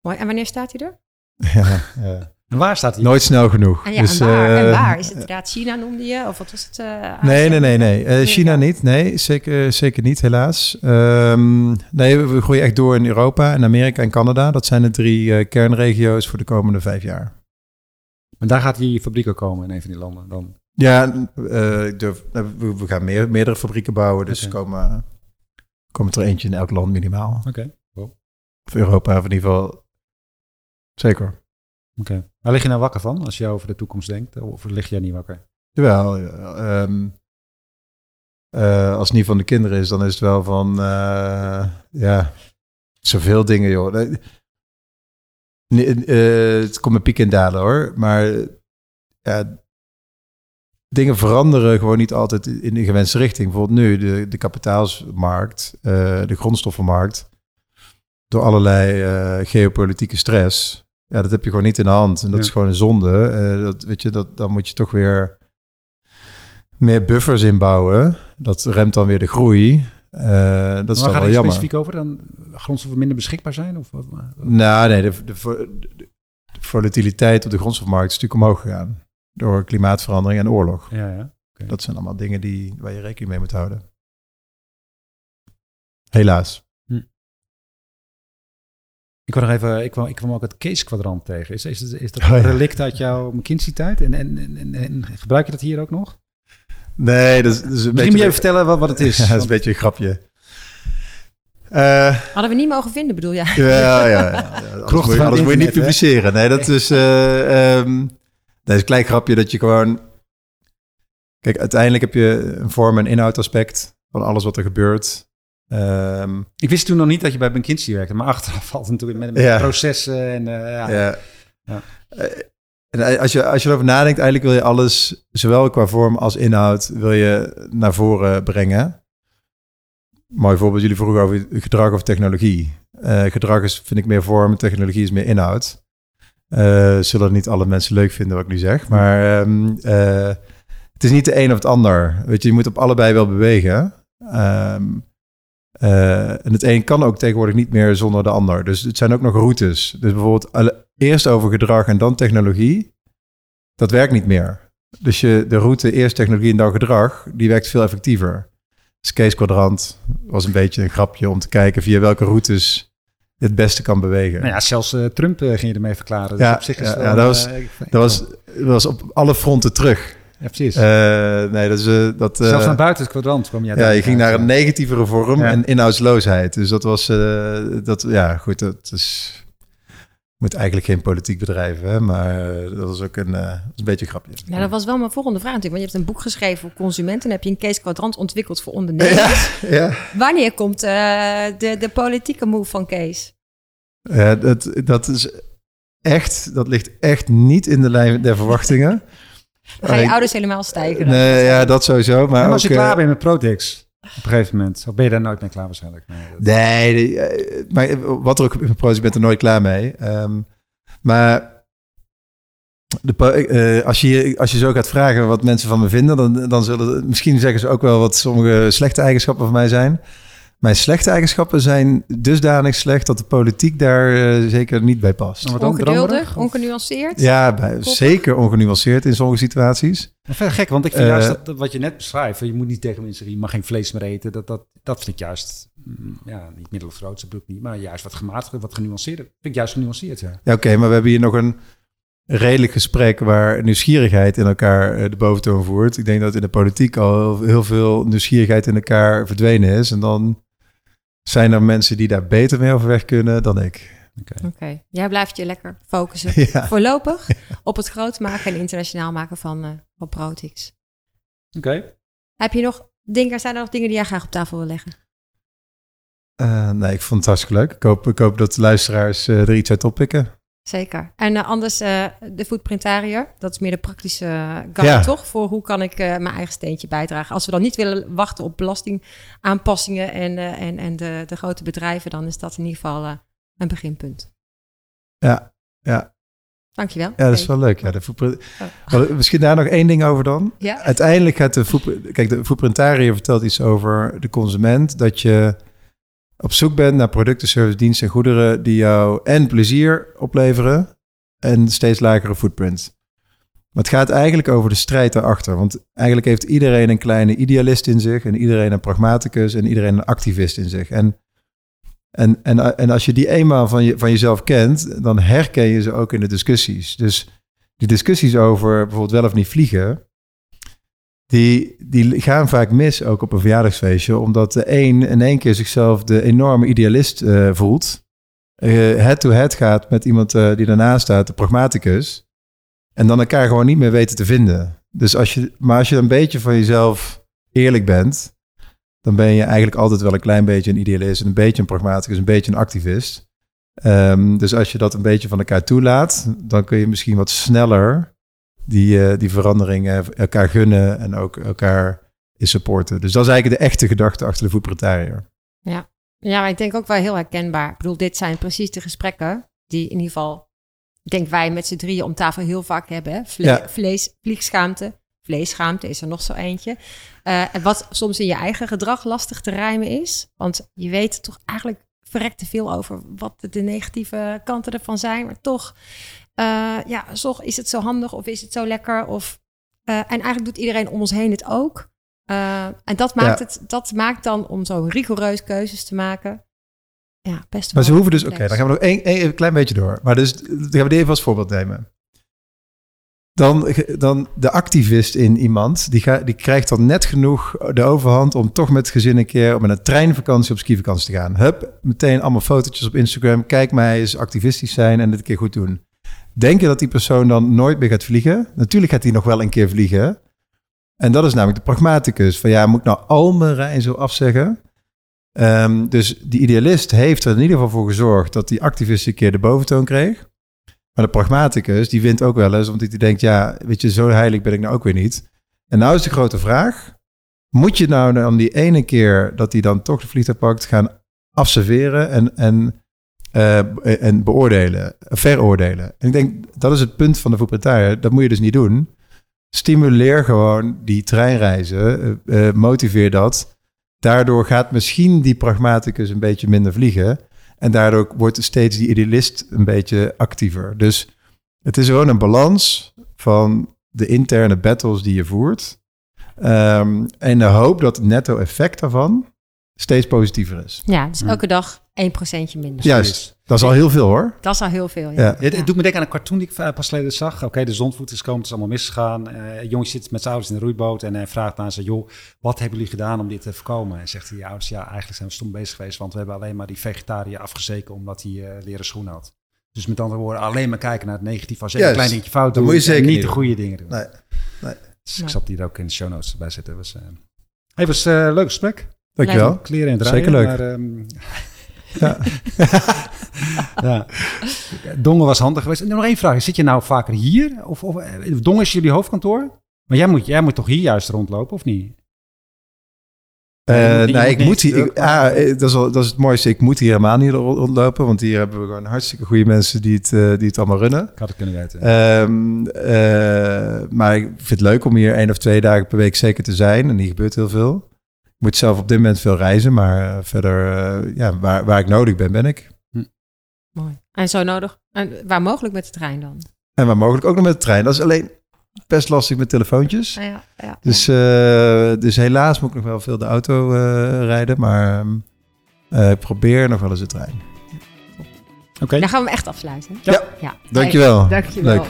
Mooi. En wanneer staat hij er? ja, ja. En waar staat hij? Nooit snel genoeg. En, ja, dus, en, waar? en eh, waar? Is het inderdaad China noemde je? Of wat was het? Uh, nee, nee, nee, nee. Uh, China niet. Nee, zeker, zeker niet, helaas. Um, nee, we groeien echt door in Europa en Amerika en Canada. Dat zijn de drie kernregio's voor de komende vijf jaar. En daar gaat die fabriek ook komen in een van die landen dan? Ja, uh, durf, we, gaan meer, meerdere fabrieken bouwen. Dus okay. komen, komt er eentje in elk land minimaal. Oké. Okay. Of Europa, of in ieder geval. Zeker. Oké. Okay. Waar lig je nou wakker van als je over de toekomst denkt? Of lig jij niet wakker? Jawel. Um, uh, als het niet van de kinderen is, dan is het wel van. Ja, zoveel dingen, joh. Uh, het komt een piek en dalen hoor. Maar dingen veranderen gewoon niet altijd in de gewenste richting. Bijvoorbeeld nu, de, de kapitaalsmarkt, de grondstoffenmarkt, door allerlei geopolitieke stress. Ja, dat heb je gewoon niet in de hand. En dat is gewoon een zonde. Uh, dat, weet je, dat, dan moet je toch weer meer buffers inbouwen. Dat remt dan weer de groei. dat is dan wel jammer. specifiek over? Dan grondstoffen minder beschikbaar zijn? Of wat? Nou, nee, de, de, de, volatiliteit op de grondstofmarkt is natuurlijk omhoog gegaan door klimaatverandering en oorlog. Ja, ja. Dat zijn allemaal dingen die, waar je rekening mee moet houden. Helaas. Ik kwam nog even, ik kwam, ik kwam ook het Case-kwadrant tegen. Is, is, is dat oh, een relict uit jouw McKinsey-tijd? En, en, en, en, gebruik je dat hier ook nog? Nee, dat is, dat is een beetje... moet je even vertellen wat, wat het is. Ja, dat is een beetje een grapje. Uh, Hadden we niet mogen vinden, bedoel jij? Ja, ja, ja. ja. Alles, moet, je, alles moet je niet publiceren. Nee, dat is... Uh, um, dat is een klein grapje dat je gewoon... Kijk, uiteindelijk heb je een vorm- en inhoudaspect van alles wat er gebeurt. Um, ik wist toen nog niet dat je bij McKinsey werkte, maar achteraf valt het natuurlijk met, met ja. processen en... Uh, ja. ja. ja. Uh, en als je, als je erover nadenkt, eigenlijk wil je alles, zowel qua vorm als inhoud, wil je naar voren brengen. Mooi voorbeeld, jullie vroegen over gedrag of technologie. Uh, gedrag is, vind ik, meer vorm, technologie is meer inhoud. Zullen niet alle mensen leuk vinden wat ik nu zeg. Maar um, uh, het is niet de een of het ander. Weet je, je moet op allebei wel bewegen. Um, uh, en het een kan ook tegenwoordig niet meer zonder de ander. Dus het zijn ook nog routes. Dus bijvoorbeeld eerst over gedrag en dan technologie. Dat werkt niet meer. Dus je, de route eerst technologie en dan gedrag, die werkt veel effectiever. Dus Case Quadrant was een beetje een grapje om te kijken via welke routes het beste kan bewegen. Nou ja, zelfs uh, Trump uh, ging je ermee verklaren. Dus ja, op zich is ja, ja, dat, was, dat, was, dat was op alle fronten terug. Ja, precies. nee, dat is, dat, Zelfs naar buiten het kwadrant kwam je Ja, je ging naar een negatieve vorm en inhoudsloosheid. Dus dat was, dat, ja, goed, dat is moet eigenlijk geen politiek bedrijven, hè? maar dat was ook een, uh, een beetje een grapje. Ja, dat was wel mijn volgende vraag natuurlijk. Want je hebt een boek geschreven voor consumenten en heb je een case kwadrant ontwikkeld voor ondernemers. Ja, ja. Wanneer komt uh, de, de politieke move van Kees? Ja, dat, dat is echt, dat ligt echt niet in de lijn der verwachtingen. Dan ga je ouders helemaal stijgen. Nee, ja, dat sowieso. Maar en als je klaar bent met Protex, op een gegeven moment. Of ben je daar nooit mee klaar waarschijnlijk? Nee, nee eh, maar wat er ook in proces, ik ben er nooit klaar mee. Um, maar de, uh, als, je, als je zo gaat vragen wat mensen van me vinden, dan, dan zullen misschien zeggen ze ook wel wat sommige slechte eigenschappen van mij zijn. Mijn slechte eigenschappen zijn dusdanig slecht dat de politiek daar uh, zeker niet bij past. Ongeduldig, ongenuanceerd? Ja, bij, zeker ongenuanceerd in sommige situaties. Verder gek, want ik vind uh, juist dat, wat je net beschrijft, je moet niet tegen mensen zeggen, je mag geen vlees meer eten. Dat, dat, dat vind ik juist, mm, ja, niet middelgroot, dat niet, maar juist wat gematigder, wat genuanceerder. Vind ik juist genuanceerd, ja. Ja, oké, maar we hebben hier nog een redelijk gesprek waar nieuwsgierigheid in elkaar uh, de boventoon voert. Ik denk dat in de politiek al heel veel nieuwsgierigheid in elkaar verdwenen is. En dan zijn er mensen die daar beter mee overweg kunnen dan ik. Oké, okay. jij blijft je lekker focussen voorlopig op het groot maken en internationaal maken van, uh, van Protix. Oké. Heb je nog dingen, zijn er nog dingen die jij graag op tafel wil leggen? Uh, nee, ik vond het hartstikke leuk. Ik hoop, ik hoop dat de luisteraars uh, er iets uit oppikken. Zeker. En uh, anders uh, de footprintariër. Dat is meer de praktische guide, ja. toch? Voor hoe kan ik uh, mijn eigen steentje bijdragen. Als we dan niet willen wachten op belastingaanpassingen en, en, en de, de grote bedrijven, dan is dat in ieder geval een beginpunt. Ja, ja. Dankjewel. Ja, dat is wel leuk. Ja, de oh. Misschien daar nog één ding over dan. Ja? Uiteindelijk gaat de footprint... Kijk, de footprintariër vertelt iets over de consument. Dat je op zoek bent naar producten, services, diensten en goederen die jou en plezier opleveren en steeds lagere footprint. Maar het gaat eigenlijk over de strijd daarachter. Want eigenlijk heeft iedereen een kleine idealist in zich en iedereen een pragmaticus en iedereen een activist in zich. En, en, en, en als je die eenmaal van, je, van jezelf kent, dan herken je ze ook in de discussies. Dus die discussies over bijvoorbeeld wel of niet vliegen, die, die gaan vaak mis ook op een verjaardagsfeestje, omdat de een in één keer zichzelf de enorme idealist uh, voelt, head-to-head uh, gaat met iemand uh, die daarnaast staat, de pragmaticus, en dan elkaar gewoon niet meer weten te vinden. Dus als je, maar als je een beetje van jezelf eerlijk bent, dan ben je eigenlijk altijd wel een klein beetje een idealist, een beetje een pragmaticus, een beetje een activist. Um, dus als je dat een beetje van elkaar toelaat, dan kun je misschien wat sneller die, uh, die veranderingen elkaar gunnen en ook elkaar is supporten. Dus dat is eigenlijk de echte gedachte achter de voetbretariër. Ja. ja, maar ik denk ook wel heel herkenbaar. Ik bedoel, dit zijn precies de gesprekken die in ieder geval, denk wij met z'n drieën om tafel heel vaak hebben. Vle ja. Vlees, vliegschaamte, vleesschaamte is er nog zo eentje. Uh, en wat soms in je eigen gedrag lastig te rijmen is. Want je weet toch eigenlijk verrekt te veel over wat de negatieve kanten ervan zijn. Maar toch uh, ja, zo is het zo handig of is het zo lekker? Of, uh, en eigenlijk doet iedereen om ons heen het ook. Uh, en dat maakt, het, dat maakt dan om zo rigoureus keuzes te maken. Ja, best Maar ze hoeven dus, oké, okay, dan gaan we nog één, één, klein beetje door. Maar dus, dan gaan we die even als voorbeeld nemen. Dan, dan de activist in iemand, die, ga, die krijgt dan net genoeg de overhand om toch met gezin een keer met een treinvakantie op skivakantie te gaan. Hup, meteen allemaal fotootjes op Instagram. Kijk mij eens activistisch zijn en dit een keer goed doen. Denk je dat die persoon dan nooit meer gaat vliegen? Natuurlijk gaat hij nog wel een keer vliegen. En dat is namelijk de pragmaticus. Van ja, moet ik nou al mijn reizen afzeggen? Um, dus die idealist heeft er in ieder geval voor gezorgd dat die activist een keer de boventoon kreeg. Maar de pragmaticus, die wint ook wel eens, omdat hij denkt, ja, weet je, zo heilig ben ik nou ook weer niet. En nou is de grote vraag, moet je nou dan die ene keer dat hij dan toch de vliegtuig pakt gaan afserveren en, en en beoordelen, veroordelen. En ik denk, dat is het punt van de voetbalpartij. Dat moet je dus niet doen. Stimuleer gewoon die treinreizen. motiveer dat. Daardoor gaat misschien die pragmaticus een beetje minder vliegen. En daardoor wordt steeds die idealist een beetje actiever. Dus het is gewoon een balans van de interne battles die je voert. Um, en de hoop dat het netto effect daarvan steeds positiever is. Ja, dus elke dag 1% minder. Juist. Dat is al heel veel hoor. Dat is al heel veel, ja. ja. Het, doet me denken aan een cartoon die ik eh, pas geleden zag. Oké, de zonvoet is komen, het is allemaal misgegaan. Uh, een jongen zit met zijn ouders in de roeiboot en hij vraagt aan ze... joh, wat hebben jullie gedaan om dit te voorkomen? En zegt hij, ouders, ja, eigenlijk zijn we stom bezig geweest... want we hebben alleen maar die vegetariër afgezeken omdat hij uh, leren schoenen had. Dus met andere woorden, alleen maar kijken naar het negatieve. Als je een klein dingetje fout doet, moet je zeker niet de goede dingen doen. Nee, nee. Dus ik zat hier ook in de show notes bij zitten. Was, uh... hey, was uh, leuk gesprek. Dankjewel. Kleren en draaien. Zeker leuk. Maar, um... ja. ja. Dongen was handig geweest. En nog één vraag. Zit je nou vaker hier? Of, of eh, Dongen is jullie hoofdkantoor? Maar jij moet, jij moet toch hier juist rondlopen, of niet? Uh, nee, ik moet hier. ah, dat, is dat is het mooiste. Ik moet hier helemaal niet rondlopen. Want hier hebben we gewoon hartstikke goede mensen die het, uh, die het allemaal runnen. Ik had het kunnen weten. Um, uh, maar ik vind het leuk om hier één of twee dagen per week zeker te zijn. En hier gebeurt heel veel. Ik moet zelf op dit moment veel reizen. Maar verder, ja, waar, waar ik nodig ben, ben ik. Hm. Mooi. En zo nodig. En waar mogelijk met de trein dan? En waar mogelijk ook nog met de trein. Dat is alleen best lastig met telefoontjes. Ja, ja, dus, uh, dus helaas moet ik nog wel veel de auto uh, rijden, maar uh, ik probeer nog wel eens de trein. Oké. Okay. Dan gaan we hem echt afsluiten. Ja, ja. dankjewel. Dankjewel. Leuk.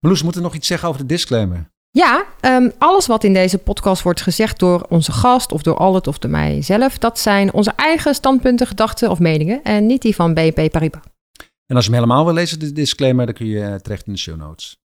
Marloes, moeten we nog iets zeggen over de disclaimer? Ja, um, alles wat in deze podcast wordt gezegd door onze gast of door Albert of door mijzelf, dat zijn onze eigen standpunten, gedachten of meningen en niet die van BNP Paribas. En als je hem helemaal wil lezen, de disclaimer, dan kun je terecht in de show notes.